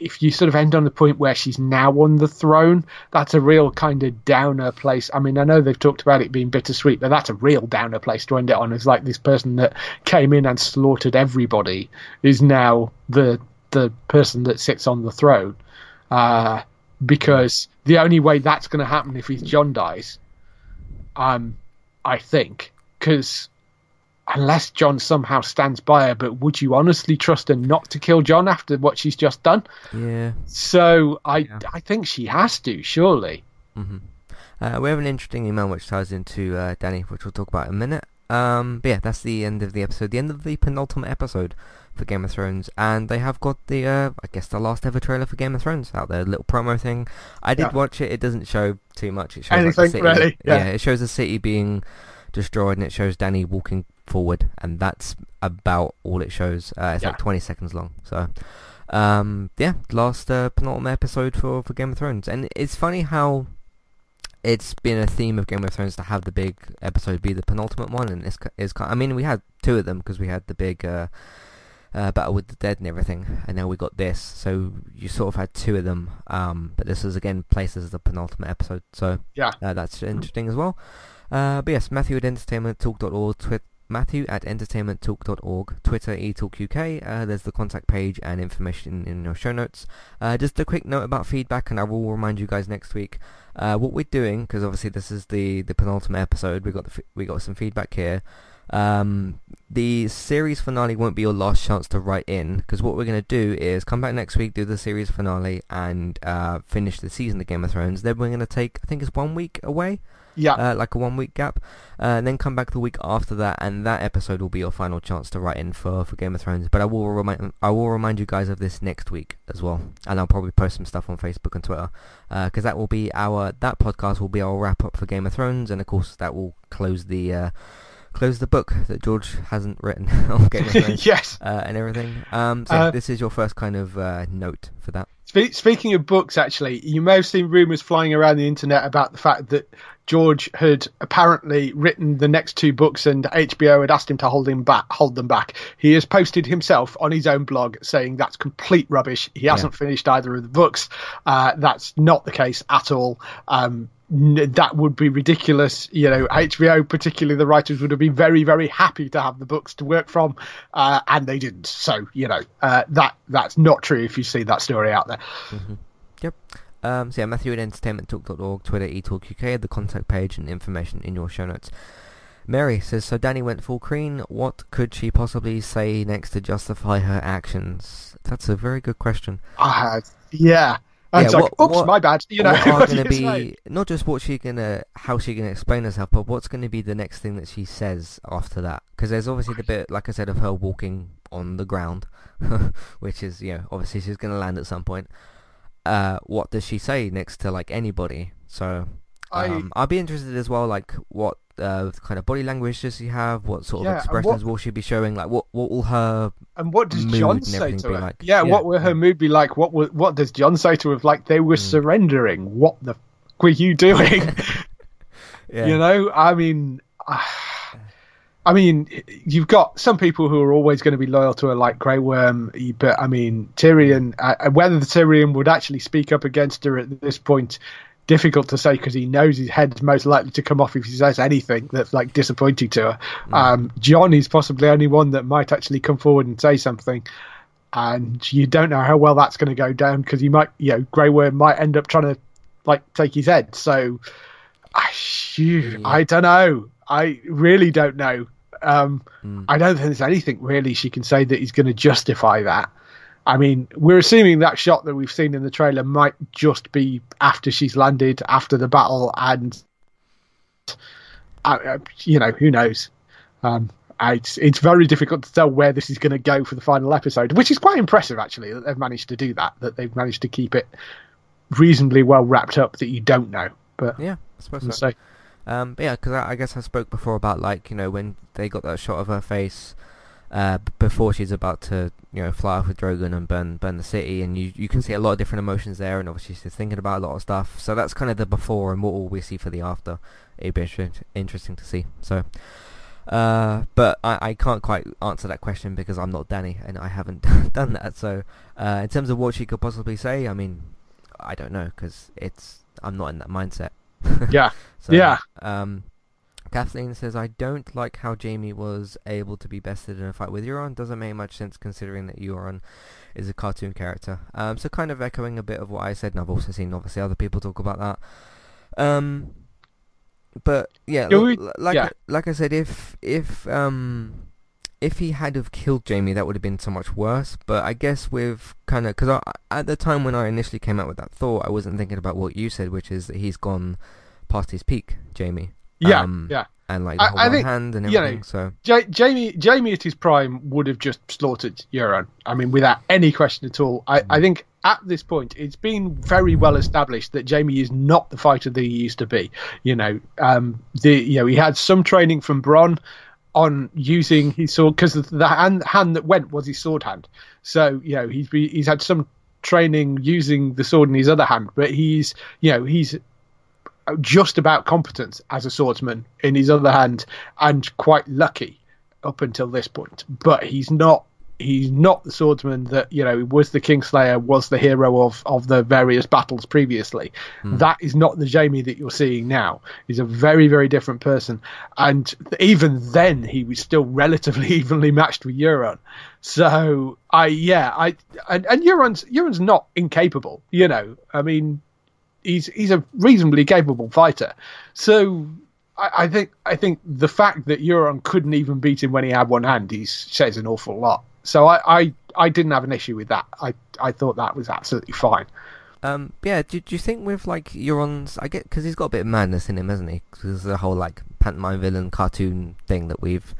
if you sort of end on the point where she's now on the throne, that's a real kind of downer place. I mean, I know they've talked about it being bittersweet, but that's a real downer place to end it on. It's like this person that came in and slaughtered everybody is now the the person that sits on the throne. Uh, because the only way that's going to happen if his Jon dies, um, I think, because unless Jon somehow stands by her, but would you honestly trust her not to kill Jon after what she's just done? Yeah. So I yeah. I think she has to, surely. Mm-hmm. Uh, we have an interesting email which ties into uh, Dany, which we'll talk about in a minute. Um, but yeah, that's the end of the episode, the end of the penultimate episode for Game of Thrones, and they have got the, uh, I guess, the last ever trailer for Game of Thrones out there, a little promo thing. I did yeah. watch it. It doesn't show too much. It shows anything like, city, really. Yeah. yeah, it shows the city being destroyed, and it shows Dany walking forward, and that's about all it shows. Uh, it's yeah. like 20 seconds long. So, um, yeah, last uh, penultimate episode for, for Game of Thrones. And it's funny how it's been a theme of Game of Thrones to have the big episode be the penultimate one, and it's, it's I mean, we had two of them because we had the big uh, uh, Battle with the Dead and everything, and now we got this. So you sort of had two of them, um, but this is again placed as the penultimate episode. So yeah, uh, that's interesting as well. Uh, but yes, Matthew at entertainmenttalk.org, twi- Matthew at entertainmenttalk.org, Twitter eTalkUK. Uh, there's the contact page and information in your show notes. Uh, just a quick note about feedback, and I will remind you guys next week uh, what we're doing because obviously this is the the penultimate episode. We got the, we got some feedback here. Um, the series finale won't be your last chance to write in because what we're going to do is come back next week, do the series finale, and uh, finish the season of Game of Thrones. Then we're going to take, I think it's one week away yeah. Uh, like a one week gap. Uh, and then come back the week after that, and that episode will be your final chance to write in for, for Game of Thrones. But I will remind I will remind you guys of this next week as well, and I'll probably post some stuff on Facebook and Twitter because uh, that will be our that podcast will be our wrap up for Game of Thrones, and of course that will close the uh, close the book that George hasn't written on Game of Thrones. yes, uh, and everything. Um, so uh, this is your first kind of uh, note for that. Speaking of books, actually, you may have seen rumours flying around the internet about the fact that George had apparently written the next two books, and HBO had asked him to hold him back, hold them back. He has posted himself on his own blog saying that's complete rubbish. He hasn't yeah. finished either of the books. Uh, that's not the case at all. Um, that would be ridiculous. You know, HBO, particularly the writers, would have been very, very happy to have the books to work from, uh, and they didn't. So, you know, uh, that that's not true if you see that story out there. Mm-hmm. Yep. Um, so yeah, Matthew at entertainmenttalk.org, Twitter eTalkUK, the contact page and information in your show notes. Mary says, so Dany went full Crean. What could she possibly say next to justify her actions? That's a very good question. Uh, yeah. I'm yeah, sorry. What, Oops, what, my bad. You know, are going to be say? not just what she gonna, how she gonna explain herself, but what's going to be the next thing that she says after that? Because there's obviously the bit, like I said, of her walking on the ground, which is, you know, obviously she's going to land at some point uh, what does she say next to like anybody? So Um, I, I'd be interested as well, like what uh, kind of body language does she have? What sort of expressions what, will she be showing? Like what what will her and what does Jon say to her? Like? Yeah, yeah, what will her mood be like? What will, what does Jon say to her? Like they were mm. surrendering. What the f- were you doing? yeah. You know, I mean. Uh, I mean, you've got some people who are always going to be loyal to her, like Grey Worm. But I mean, Tyrion. Uh, whether the Tyrion would actually speak up against her at this point difficult to say because he knows his head's most likely to come off if he says anything that's like disappointing to her. Mm. Um, Jon is possibly the only one that might actually come forward and say something. And you don't know how well that's going to go down because he might, you know, Grey Worm might end up trying to like take his head. So, I, yeah. I don't know. I really don't know. Um, mm. I don't think there's anything really she can say that is going to justify that. I mean, we're assuming that shot that we've seen in the trailer might just be after she's landed, after the battle, and uh, uh you know, who knows? Um, it's it's very difficult to tell where this is going to go for the final episode, which is quite impressive actually that they've managed to do that. That they've managed to keep it reasonably well wrapped up that you don't know. But yeah, I suppose so. Um, but yeah, because I, I, guess I spoke before about like you know when they got that shot of her face uh, before she's about to you know fly off with Drogon and burn burn the city, and you you can see a lot of different emotions there, and obviously she's thinking about a lot of stuff. So that's kind of the before, and what will we see for the after? It'd be interesting to see. So. Uh, but I, I can't quite answer that question because I'm not Dany and I haven't done that. So, uh, in terms of what she could possibly say, I mean, I don't know because it's I'm not in that mindset. yeah. so, yeah. Um, Kathleen says, I don't like how Jaime was able to be bested in a fight with Euron. Doesn't make much sense considering that Euron is a cartoon character. Um, so kind of echoing a bit of what I said, and I've also seen obviously other people talk about that. Um, but yeah, yeah we, like yeah. like I said, if if um if he had have killed Jaime, that would have been so much worse. But I guess with kind of because at the time when I initially came out with that thought, I wasn't thinking about what you said, which is that he's gone past his peak, Jaime. Yeah, um, yeah. And like the I, I think, hand and everything. You know, so J- Jaime, Jaime at his prime would have just slaughtered Euron. I mean, without any question at all. I, I think at this point, it's been very well established that Jaime is not the fighter that he used to be. You know, um, the you know he had some training from Bronn on using his sword because the hand, hand that went was his sword hand. So you know he's he's had some training using the sword in his other hand, but he's you know he's just about competent as a swordsman in his other hand and quite lucky up until this point but he's not he's not the swordsman that you know was the kingslayer was the hero of of the various battles previously mm. that is not the Jaime that you're seeing now he's a very very different person and even then he was still relatively evenly matched with Euron so I yeah I and, and Euron's Euron's not incapable you know I mean he's he's a reasonably capable fighter. So I, I, think I think the fact that Euron couldn't even beat him when he had one hand, he says an awful lot. So I, I, I didn't have an issue with that. I I thought that was absolutely fine. Um, yeah, do, do you think with like Euron's, I get because he's got a bit of madness in him, hasn't he? Because there's the whole like pantomime villain cartoon thing that we've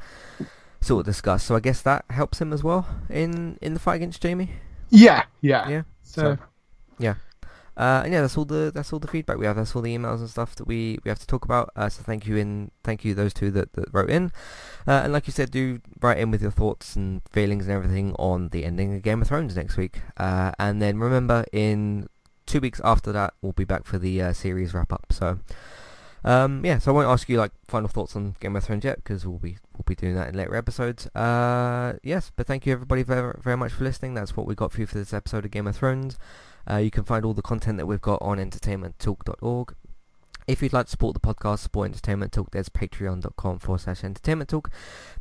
sort of discussed. So I guess that helps him as well in in the fight against Jaime. Yeah, yeah, yeah. So, so yeah. Uh, and yeah, that's all the that's all the feedback we have. That's all the emails and stuff that we, we have to talk about. Uh, so thank you in thank you those two that, that wrote in. Uh, and like you said, do write in with your thoughts and feelings and everything on the ending of Game of Thrones next week. Uh, and then remember, in two weeks after that, we'll be back for the uh, series wrap up. So. Um, yeah, so I won't ask you like final thoughts on Game of Thrones yet because we'll be we'll be doing that in later episodes. Uh, yes, but thank you everybody very very much for listening. That's what we got for you for this episode of Game of Thrones. Uh, you can find all the content that we've got on entertainmenttalk.org. If you'd like to support the podcast, support Entertainment Talk, there's patreon.com forward slash entertainment talk.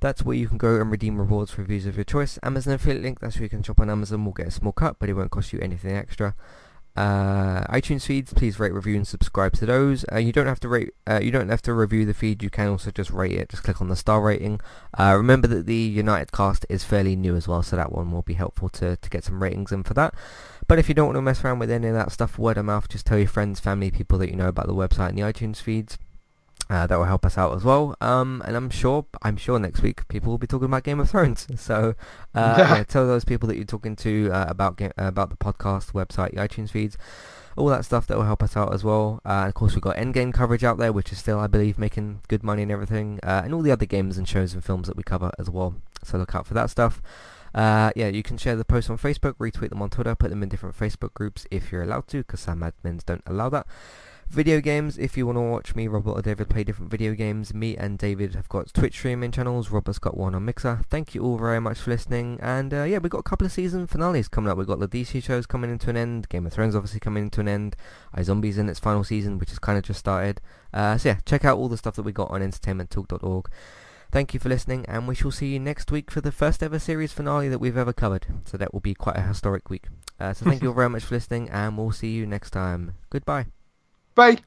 That's where you can go and redeem rewards for reviews of your choice. Amazon affiliate link, that's where you can shop on Amazon. We'll get a small cut, but it won't cost you anything extra. Uh, iTunes feeds, please rate, review, and subscribe to those. Uh, you don't have to rate, uh, you don't have to review the feed. You can also just rate it. Just click on the star rating. Uh, remember that the United cast is fairly new as well, so that one will be helpful to to get some ratings in for that. But if you don't want to mess around with any of that stuff, word of mouth, just tell your friends, family, people that you know about the website and the iTunes feeds. Uh, that will help us out as well. Um, and I'm sure, I'm sure next week people will be talking about Game of Thrones. So, uh, yeah, tell those people that you're talking to uh, about game, about the podcast, website, iTunes feeds, all that stuff that will help us out as well. Uh, of course, we've got Endgame coverage out there, which is still, I believe, making good money and everything, uh, and all the other games and shows and films that we cover as well. So look out for that stuff. Uh, yeah, you can share the posts on Facebook, retweet them on Twitter, put them in different Facebook groups if you're allowed to, because some admins don't allow that. Video games, if you want to watch me, Robert or David play different video games, me and David have got Twitch streaming channels, Robert's got one on Mixer. Thank you all very much for listening, and uh, yeah, we've got a couple of season finales coming up. We've got the DC shows coming into an end, Game of Thrones obviously coming into an end, iZombies in its final season, which has kind of just started. Uh, so yeah, check out all the stuff that we got on entertainmenttalk.org. Thank you for listening, and we shall see you next week for the first ever series finale that we've ever covered. So that will be quite a historic week. Uh, so thank you all very much for listening, and we'll see you next time. Goodbye. Bye.